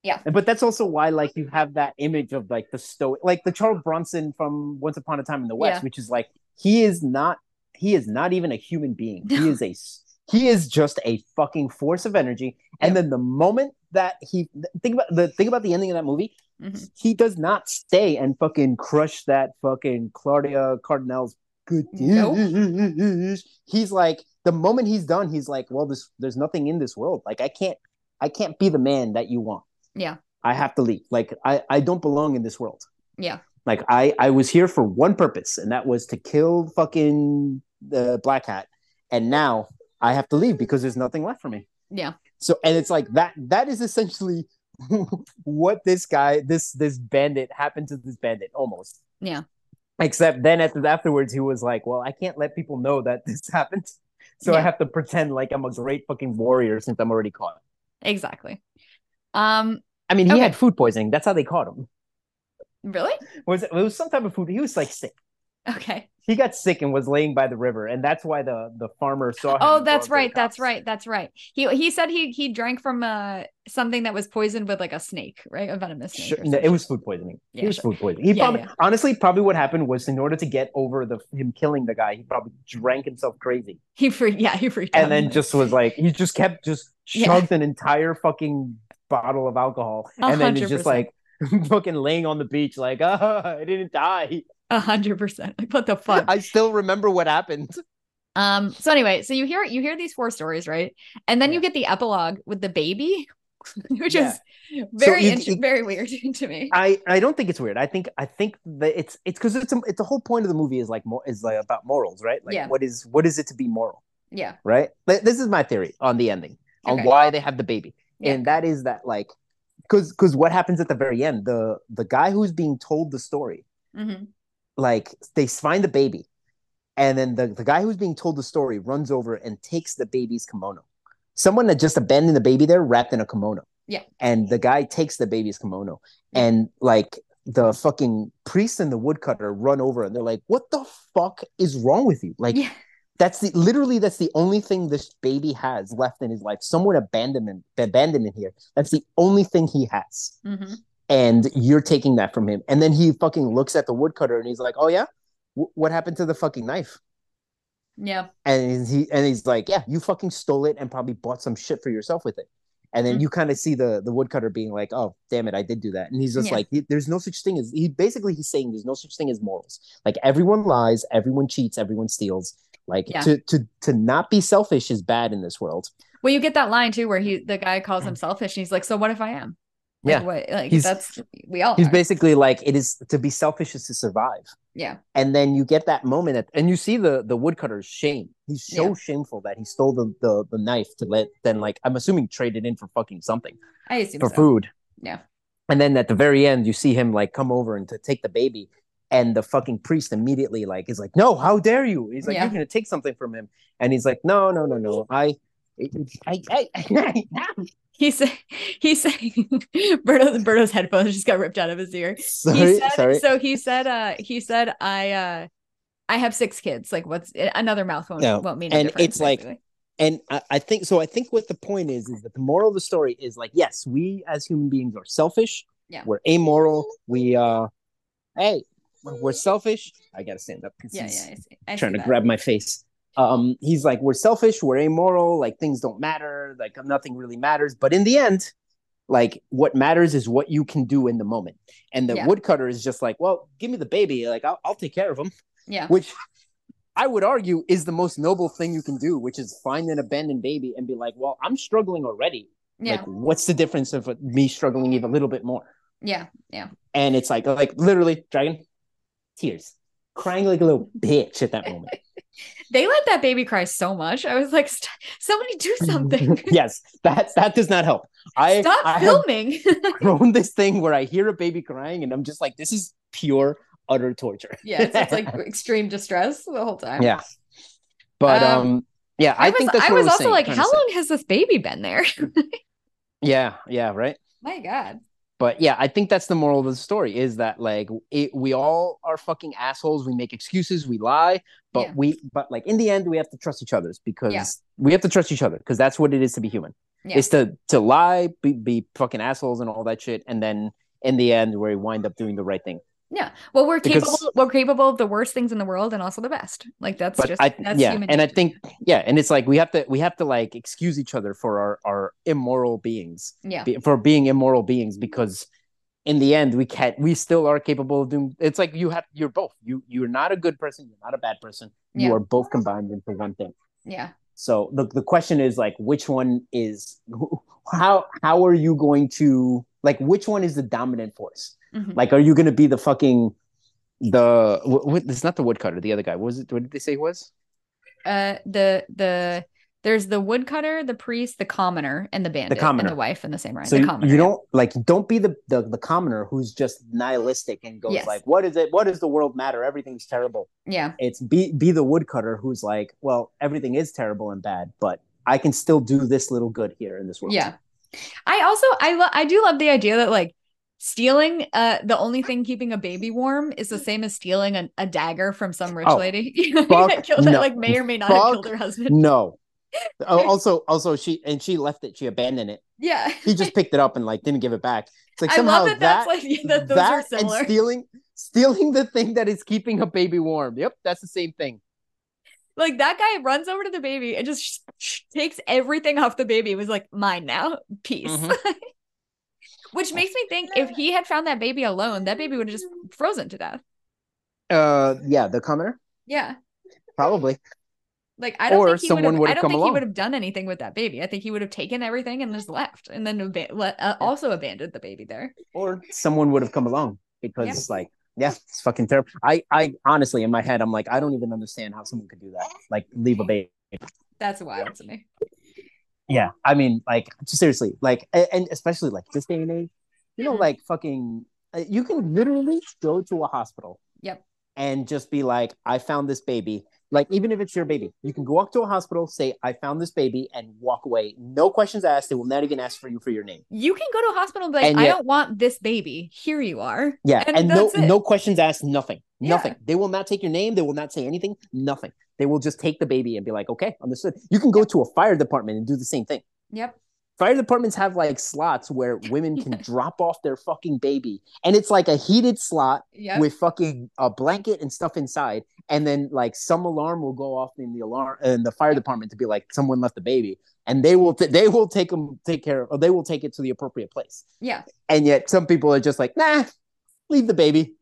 A: Yeah.
B: But that's also why like you have that image of like the stoic like the Charles Bronson from Once Upon a Time in the West,
A: Yeah.
B: which is like he is not he is not even a human being. He is a he is just a fucking force of energy. And then the moment that he think about the think about the ending of that movie,
A: Mhm.
B: he does not stay and fucking crush that fucking Claudia Cardinale's good
A: Nope.
B: he's like the moment he's done he's like well this there's nothing in this world like i can't i can't be the man that you want
A: Yeah.
B: i have to leave like i i don't belong in this world
A: Yeah.
B: like i i was here for one purpose and that was to kill fucking the black hat and now i have to leave because there's nothing left for me
A: Yeah.
B: so and it's like that that is essentially what this guy this this bandit happened to this bandit almost
A: Yeah.
B: except then after afterwards he was like well i can't let people know that this happened so i have to pretend like i'm a great fucking warrior since i'm already caught
A: Exactly. Um,
B: i mean he
A: Okay.
B: had food poisoning that's how they caught him
A: really?
B: was it, it was some type of food he was like sick
A: Okay.
B: he got sick and was laying by the river and that's why the the farmer saw him
A: Oh, that's right. That's right. That's right. He he said he he drank from uh something that was poisoned with like a snake, right? A venomous snake.
B: Sure, no, it was food poisoning.
A: Yeah,
B: it was
A: sure.
B: food poisoning. He
A: Yeah,
B: probably,
A: yeah.
B: honestly, probably what happened was in order to get over the him killing the guy, he probably drank himself crazy,
A: He freaked. Yeah, he freaked out.
B: and then just was like, he just kept just chugged an entire fucking bottle of alcohol,
A: A
B: and then
A: hundred
B: he's just like fucking laying on the beach, like, ah, I didn't die.
A: a hundred percent. Like what the fuck?
B: I still remember what happened.
A: Um. So anyway, so you hear you hear these four stories, right? And then you get the epilogue with the baby, which
B: Yeah.
A: is very
B: you-
A: int-
B: you-
A: very weird to me.
B: I, I don't think it's weird. I think I think that it's it's because it's a, it's the whole point of the movie is like more is like about morals, right? Like
A: Yeah.
B: what is what is it to be moral?
A: Yeah.
B: right? Th- This is my theory on the ending, on
A: Okay.
B: why they have the baby,
A: Yeah.
B: and that is that like, because because what happens at the very end, the the guy who's being told the story,
A: Mhm.
B: like they find the baby, and then the the guy who's being told the story runs over and takes the baby's kimono. Someone that just abandoned the baby there, wrapped in a kimono.
A: Yeah.
B: and the guy takes the baby's kimono, and like the fucking priest and the woodcutter run over and they're like, "What the fuck is wrong with you?" Like
A: yeah.
B: That's the literally that's the only thing this baby has left in his life. Someone abandoned him, abandoned him here. That's the only thing he has,
A: hmm
B: and you're taking that from him. And then he fucking looks at the woodcutter and he's like, "Oh yeah, w- what happened to the fucking knife?"
A: Yeah.
B: And he and he's like, "Yeah, you fucking stole it and probably bought some shit for yourself with it." And then
A: Mhm.
B: you kind of see the the woodcutter being like, "Oh, damn it, I did do that." And he's just
A: Yeah.
B: like, "There's no such thing as he basically he's saying there's no such thing as morals. Like everyone lies, everyone cheats, everyone steals. Like
A: Yeah.
B: to to to not be selfish is bad in this world."
A: Well, you get that line too, where he the guy calls him mm. selfish, and he's like, "So what if I am?" Like,
B: Yeah.
A: What? Like
B: He's-
A: that's we all.
B: He's
A: are.
B: basically like, "It is to be selfish is to survive."
A: yeah.
B: And then you get that moment, at, and you see the the woodcutter's shame. He's so
A: Yeah.
B: shameful that he stole the, the the knife to let then like I'm assuming trade it in for fucking something.
A: I assume
B: for
A: so.
B: food.
A: Yeah.
B: And then at the very end, you see him like come over and to take the baby, and the fucking priest immediately like is like, "No, how dare you?" He's like,
A: Yeah.
B: "You're gonna take something from him," and he's like, "No, no, no, no, I." I, I, I,
A: He's saying he's saying Berto's Berto's headphones just got ripped out of his ear.
B: sorry,
A: he said
B: sorry.
A: so he said uh he said I uh I have six kids. Like what's another mouth won't,
B: No,
A: won't mean
B: and it's like-
A: basically.
B: and I, I think so. I think what the point is is that the moral of the story is like, yes, we as human beings are selfish.
A: Yeah.
B: We're amoral. We uh, hey, we're selfish. I gotta stand up. 'cause
A: yeah,
B: he's
A: yeah. I. I
B: trying to
A: that.
B: grab my face. Um, he's like, we're selfish, we're amoral, like things don't matter, like nothing really matters. But in the end, like what matters is what you can do in the moment. And the
A: Yeah.
B: woodcutter is just like, well, give me the baby, like I'll, I'll take care of him,
A: Yeah.
B: which I would argue is the most noble thing you can do, which is find an abandoned baby and be like, well, I'm struggling already.
A: Yeah.
B: Like, what's the difference of me struggling even a little bit more?
A: yeah. Yeah.
B: And it's like, like literally, dragon, tears, crying like a little bitch at that moment.
A: They let that baby cry so much. I was like, "St- somebody do something.
B: yes, that that does not help. I
A: Stop
B: I
A: filming.
B: grown this thing where I hear a baby crying and I'm just like, this is pure utter torture.
A: yeah. It's, like extreme distress the whole time.
B: yeah. But
A: Um,
B: um, yeah, I,
A: I, was,
B: think that's
A: I was
B: I
A: also
B: saying-
A: like, how long has this baby been there?
B: Yeah, yeah, right.
A: My God.
B: But yeah, I think that's the moral of the story is that like it, we all are fucking assholes. We make excuses, we lie, but
A: Yeah.
B: we but like in the end we have to trust each other because
A: Yeah.
B: we have to trust each other because that's what it is to be human.
A: Yeah.
B: Is to to lie, be, be fucking assholes and all that shit, and then in the end where we wind up doing the right thing.
A: Yeah. Well, we're
B: Because-
A: capable. We're capable of the worst things in the world and also the best. Like that's just
B: I
A: that's
B: yeah,
A: human.
B: and I think yeah, and it's like we have to we have to like excuse each other for our our immoral beings.
A: yeah.
B: be- for being immoral beings because in the end we can't we still are capable of doing it's like you have you're both you you're not a good person you're not a bad person you
A: Yeah.
B: are both combined into one thing
A: Yeah.
B: so the, the question is like which one is how how are you going to like which one is the dominant force
A: Mhm.
B: like are you going to be the fucking the what, what it's not the woodcutter the other guy what was it what did they say he was
A: Uh, the the there's the woodcutter, the priest, the commoner, and the bandit, and
B: commoner.
A: the wife and the same right.
B: So
A: the
B: you,
A: commoner.
B: you don't like don't be the, the the commoner who's just nihilistic and goes
A: Yes.
B: like, "What is it? What does the world matter? Everything's terrible."
A: Yeah.
B: It's be be the woodcutter who's like, "Well, everything is terrible and bad, but I can still do this little good here in this world."
A: Yeah. I also I lo- I do love the idea that like stealing uh the only thing keeping a baby warm is the same as stealing a, a dagger from some rich
B: Oh,
A: lady you know,
B: fuck
A: that killed that
B: no.
A: like may or may not have killed her husband
B: No. Oh, also, also, she and she left it. She abandoned it.
A: yeah
B: He just picked it up and like didn't give it back. It's like
A: I
B: somehow
A: love that, that's like that those
B: that
A: are
B: and stealing stealing the thing that is keeping a baby warm. Yep, that's the same thing.
A: Like that guy runs over to the baby and just sh- sh- takes everything off the baby It was like mine now peace
B: Mhm.
A: which makes me think if he had found that baby alone that baby would have just frozen to death
B: Uh, yeah, the commoner
A: yeah
B: probably.
A: Like I don't
B: Or
A: think he
B: someone
A: would
B: would've
A: have. I don't
B: come
A: think he would have done anything with that baby. I think he would have taken everything and just left, and then aba- let, uh, also abandoned the baby there.
B: or someone would have come along because like yeah it's fucking terrible i i honestly in my head i'm like i don't even understand how someone could do that like leave a baby
A: That's wild to me.
B: yeah i mean like seriously like and especially like this day and age you know
A: Mhm.
B: like fucking uh, you can literally go to a hospital
A: Yep.
B: and just be like i found this baby like even if it's your baby you can go up to a hospital say i found this baby and walk away no questions asked they will not even ask for you for your name
A: You can go to a hospital and be like,
B: And
A: "I
B: yet-
A: don't want this baby. Here you are."
B: Yeah,
A: And
B: and, no
A: it.
B: no questions asked, nothing.
A: Yeah.
B: Nothing. They will not take your name, they will not say anything, nothing. They will just take the baby and be like, "Okay, understood." You can go to a fire department and do the same thing.
A: Yep.
B: Fire departments have like slots where women can drop off their fucking baby, and it's like a heated slot
A: Yep.
B: with fucking a blanket and stuff inside, and then like some alarm will go off in the alarm in the fire department to be like someone left the baby, and they will t- they will take them take care of, or they will take it to the appropriate place.
A: yeah.
B: And yet some people are just like, nah, leave the baby.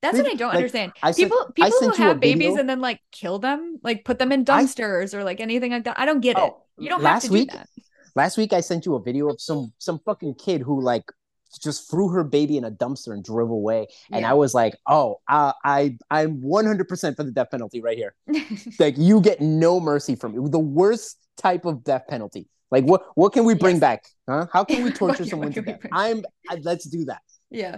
A: That's
B: Leave-
A: what I don't
B: like,
A: understand.
B: I sent-
A: people
B: I
A: people who have babies and then like kill them, like put them in
B: I-
A: dumpsters or like anything like that. I don't get it.
B: Oh,
A: You don't have to
B: week,
A: do that.
B: Last week, I sent you a video of some some fucking kid who like just threw her baby in a dumpster and drove away, and
A: Yeah.
B: I was like, oh, I I I'm 100 percent for the death penalty right here. Like you get no mercy from me. The worst type of death penalty. Like what what can we bring
A: Yes.
B: back? Huh? How can we torture someone
A: what
B: to death? I'm I, let's do that
A: yeah.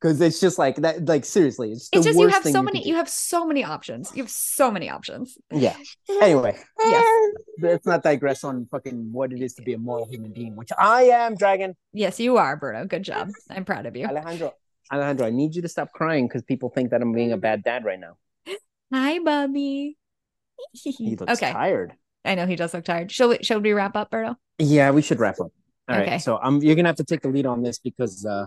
B: Because it's just like that. Like seriously, it's the
A: It's just you have so many. You have so many options. You have so many options.
B: Yeah. Anyway,
A: Yes.
B: let's not digress on fucking what it is to be a moral human being, which I am, Dragon.
A: Yes, you are, Bruno. Good job. I'm proud of you.
B: Alejandro, Alejandro, I need you to stop crying because people think that I'm being a bad dad right now.
A: Hi, Bubby.
B: He looks
A: okay.
B: tired.
A: I know he does look tired. Shall we, shall we wrap up, Berto?
B: Yeah, we should wrap up. All right,
A: Okay.
B: so um, you're gonna have to take the lead on this because uh,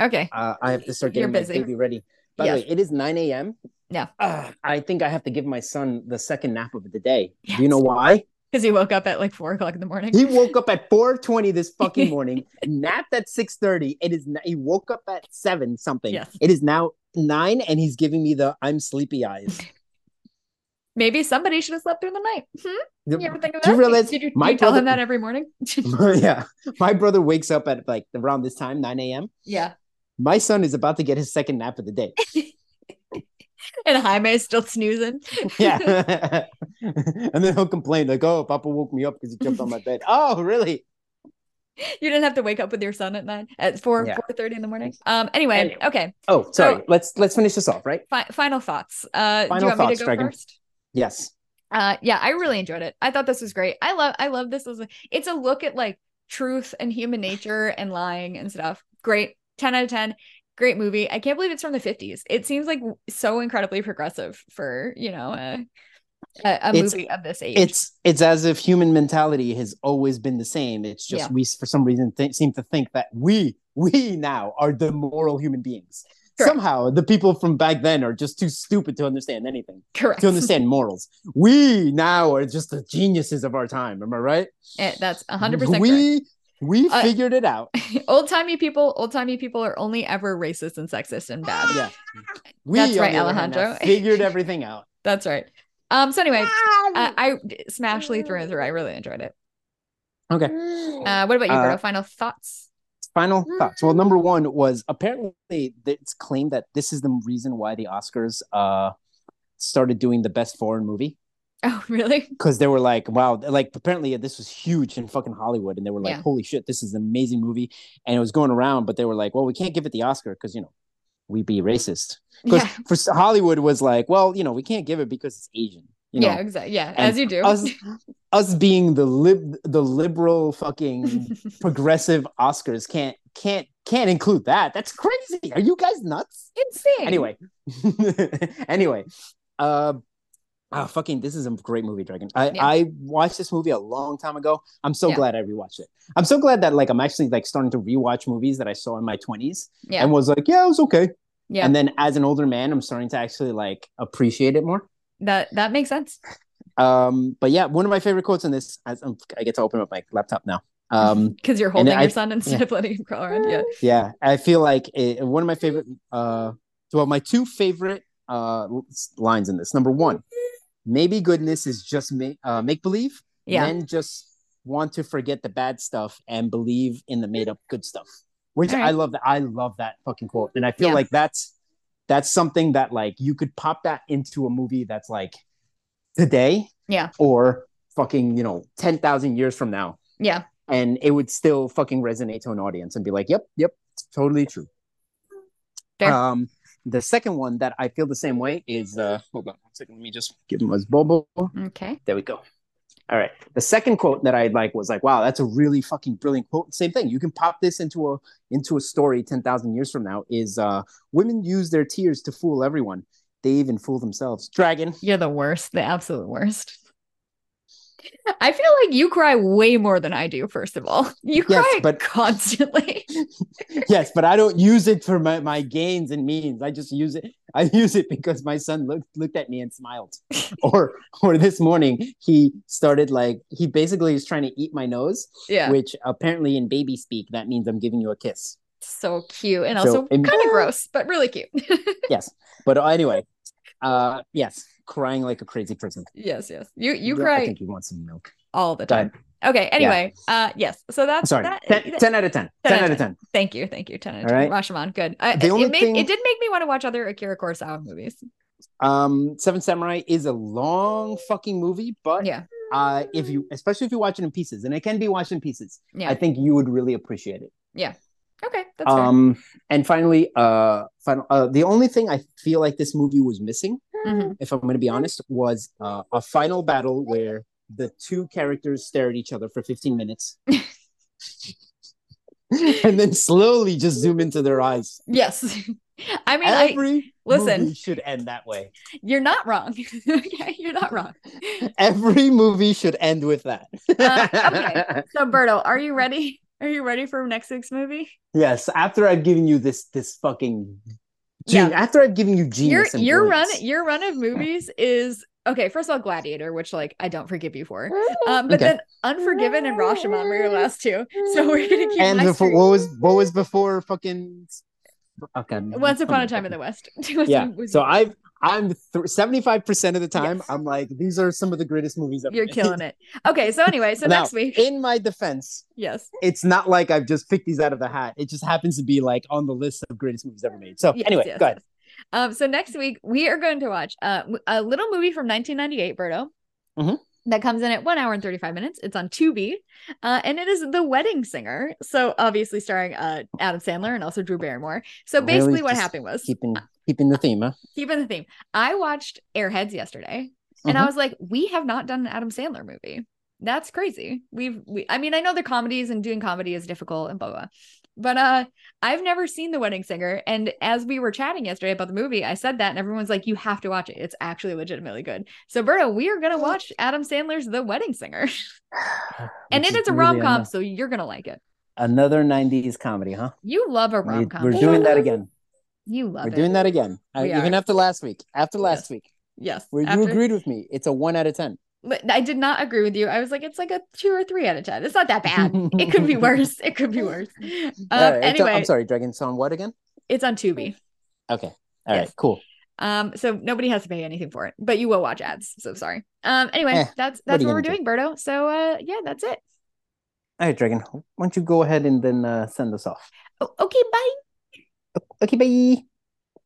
A: Okay.
B: uh I have to start getting my baby ready. By
A: Yes.
B: the way, it is 9 a.m.
A: Yeah.
B: Ah, I think I have to give my son the second nap of the day. Do you know why?
A: Because he woke up at like four o'clock in the morning.
B: He woke up at 4:20 this fucking morning, napped at 6:30. It is he woke up at 7 something.
A: Yes.
B: It is now 9 and he's giving me the I'm sleepy eyes.
A: Maybe somebody should have slept through the night. Hmm? You ever think of
B: Do you realize
A: Did you,
B: my
A: you tell him that every morning?
B: yeah. My brother wakes up at like around this time, 9 a.m.
A: yeah.
B: My son is about to get his second nap of the day.
A: And Jaime is still snoozing.
B: Yeah. and then he'll complain, like, oh, Papa woke me up because he jumped on my bed. Oh, really?
A: You didn't have to wake up with your son at nine at four
B: Yeah.
A: four thirty in the morning. Um. Anyway,
B: Anyway.
A: okay.
B: Oh, sorry.
A: So-
B: let's let's finish this off, right?
A: Fi- final thoughts. Uh, do
B: Final
A: you want me
B: thoughts,
A: to go
B: Dragon.
A: first?
B: Yes.
A: Uh, yeah, I really enjoyed it. I thought this was great. I love, I love this it's a look at like truth and human nature and lying and stuff. Great, ten out of ten. Great movie. I can't believe it's from the fifties. It seems like so incredibly progressive for you know a a, a
B: It's-
A: movie of this age.
B: It's it's as if human mentality has always been the same. It's just
A: Yeah.
B: we for some reason th- seem to think that we we now are the moral human beings.
A: Correct.
B: Somehow the people from back then are just too stupid to understand anything,
A: correct.
B: to understand morals. We now are just the geniuses of our time. Am I right?
A: Eh, That's hundred percent.
B: We we
A: Uh,
B: figured it out.
A: Old timey people, old timey people are only ever racist and sexist and bad.
B: Yeah. We,
A: That's right,
B: the other hand, have
A: Alejandro.
B: figured everything out.
A: That's right. Um. So anyway, I, I smashed Lee through and through. I really enjoyed it.
B: Okay.
A: Uh, what about you,
B: Uh,
A: Berto? Final thoughts?
B: Final thoughts. Well, number one was apparently it's claimed that this is the reason why the Oscars uh started doing the best foreign movie
A: Oh, really?
B: because they were like, wow, like apparently this was huge in fucking Hollywood, and they were like,
A: Yeah.
B: holy shit, this is an amazing movie, and it was going around, but they were like, well, we can't give it the Oscar because you know we be racist. Because
A: Yeah.
B: for Hollywood was like, well, you know, we can't give it because it's Asian. You know,
A: yeah, exactly. Yeah,
B: And
A: as you do.
B: us us being the lib the liberal fucking progressive Oscars can't can't can't include that. That's crazy. Are you guys nuts?
A: Insane.
B: Anyway, anyway, uh, ah, fucking, this is a great movie, Dragon. I
A: Yeah.
B: I watched this movie a long time ago. I'm so
A: Yeah.
B: glad I rewatched it. I'm so glad that like I'm actually like starting to rewatch movies that I saw in my 20s
A: yeah,
B: and was like, yeah, it was okay.
A: yeah.
B: And then as an older man, I'm starting to actually like appreciate it more.
A: that that makes sense.
B: Um, but yeah, one of my favorite quotes in this, as I'm, I get to open up my laptop now. Um,
A: Because you're holding
B: I-
A: your son instead
B: yeah.
A: of letting him crawl around. Yeah.
B: yeah, I feel like it, one of my favorite, uh, well, my two favorite uh lines in this. Number one, maybe goodness is just make uh, make believe.
A: Yeah.
B: Men just want to forget the bad stuff and believe in the made up good stuff. Which
A: All
B: I love that. I love that fucking quote, and I feel
A: Yeah.
B: like that's that's something that like you could pop that into a movie that's like today
A: Yeah.
B: or fucking you know 10,000 years from now
A: Yeah.
B: and it would still fucking resonate to an audience and be like yep yep it's totally true
A: Fair.
B: um the second one that i feel the same way is uh hold on one second let me just give him his bubble.
A: Okay.
B: there we go. All right. The second quote that i like was like wow that's a really fucking brilliant quote. Same thing. You can pop this into a into a story 10,000 years from now is uh women use their tears to fool everyone. They even fool themselves. Dragon.
A: You're the worst, the absolute worst. I feel like you cry way more than I do, first of all. You
B: Yes,
A: cry
B: but-
A: constantly.
B: yes, but I don't use it for my, my gains and means. I just use it. I use it because my son looked looked at me and smiled. or or this morning he started like he basically is trying to eat my nose,
A: yeah.
B: which apparently in baby speak that means I'm giving you a kiss.
A: so cute and also
B: in-
A: kind of gross, but really cute.
B: Yes, but anyway, uh, yes, crying like a crazy person.
A: yes, yes. You you
B: Yeah, I think you want some milk.
A: all the time. Okay, anyway. Uh yes. So that's
B: Sorry,
A: that,
B: 10, 10 out of 10. 10, out of 10.
A: Thank you, thank you. 10 out of
B: All
A: 10.
B: right.
A: Rashomon, good. I,
B: The
A: it,
B: only
A: it made
B: thing-
A: it did make me want to watch other Akira Kurosawa movies.
B: Um, Seven Samurai is a long fucking movie, but
A: Yeah.
B: uh, if you, especially if you watch it in pieces, and it can be watched in pieces,
A: Yeah.
B: I think you would really appreciate it. Yeah.
A: Okay, that's fair.
B: Um, and finally, uh, final, uh, the only thing I feel like this movie was missing,
A: Mhm.
B: if I'm going to be honest, was uh, a final battle where the two characters stare at each other for 15 minutes. and then slowly just zoom into their eyes.
A: Yes. I mean, I
B: Every
A: listen.
B: movie should end that way.
A: you're not wrong. okay, you're not wrong.
B: Every movie should end with that.
A: Uh, okay. So, Berto, are you ready? Are you ready for next week's movie?
B: Yes, after I've given you this this fucking
A: Yeah.
B: After I've given you
A: your
B: genius, and
A: your run your run of movies is okay. First of all, Gladiator, which like I don't forgive you for. Um, but
B: Okay.
A: then Unforgiven and Rashomon were your last two. So we're gonna keep
B: and before what was what was before fucking okay
A: Once Upon a Time in the West.
B: yeah so i've i'm seventy five percent of the time
A: Yes.
B: i'm like these are some of the greatest movies ever
A: You're
B: made.
A: killing it. Okay, so anyway, so
B: Now,
A: next week,
B: in my defense
A: yes,
B: it's not like i've just picked these out of the hat it just happens to be like on the list of greatest movies ever made so
A: Yes,
B: anyway
A: yes,
B: go ahead.
A: Um, so next week we are going to watch uh, a little movie from 1998, Berto.
B: Mhm.
A: That comes in at one hour and 35 minutes. It's on Tubi, uh, and it is The Wedding Singer. So obviously starring uh, Adam Sandler and also Drew Barrymore. So
B: Really
A: basically, what happened was
B: keeping keeping the theme huh
A: keeping the theme. I watched Airheads yesterday, and
B: Mhm.
A: I was like, we have not done an Adam Sandler movie. That's crazy. We've, we, I mean, I know the comedies and doing comedy is difficult and blah blah, but uh, I've never seen The Wedding Singer. And as we were chatting yesterday about the movie, I said that, and everyone's like, you have to watch it. It's actually legitimately good. So Berto, we are gonna watch Adam Sandler's The Wedding Singer, and it is a rom com,
B: ano-
A: so you're gonna like it.
B: another 90s comedy huh
A: You love a rom com.
B: we're doing that again
A: You love it.
B: we're
A: it.
B: doing that again even after last week after last
A: Yes.
B: week
A: Yes.
B: where you agreed with me it's a one out of ten
A: But I did not agree with you. I was like, it's like a two or three out of ten. It's not that bad. it could be worse. It could be worse. Um,
B: right,
A: anyway,
B: i'm sorry dragon song what again
A: it's on Tubi.
B: okay all right
A: Yes.
B: cool
A: Um, so nobody has to pay anything for it, but you will watch ads. So sorry. Um, anyway,
B: Eh,
A: that's that's
B: are
A: what, we're doing, Berto. So uh, yeah, that's it.
B: All right, Dragon. Why don't you go ahead and then uh, send us off?
A: O- okay, bye.
B: Okay, bye.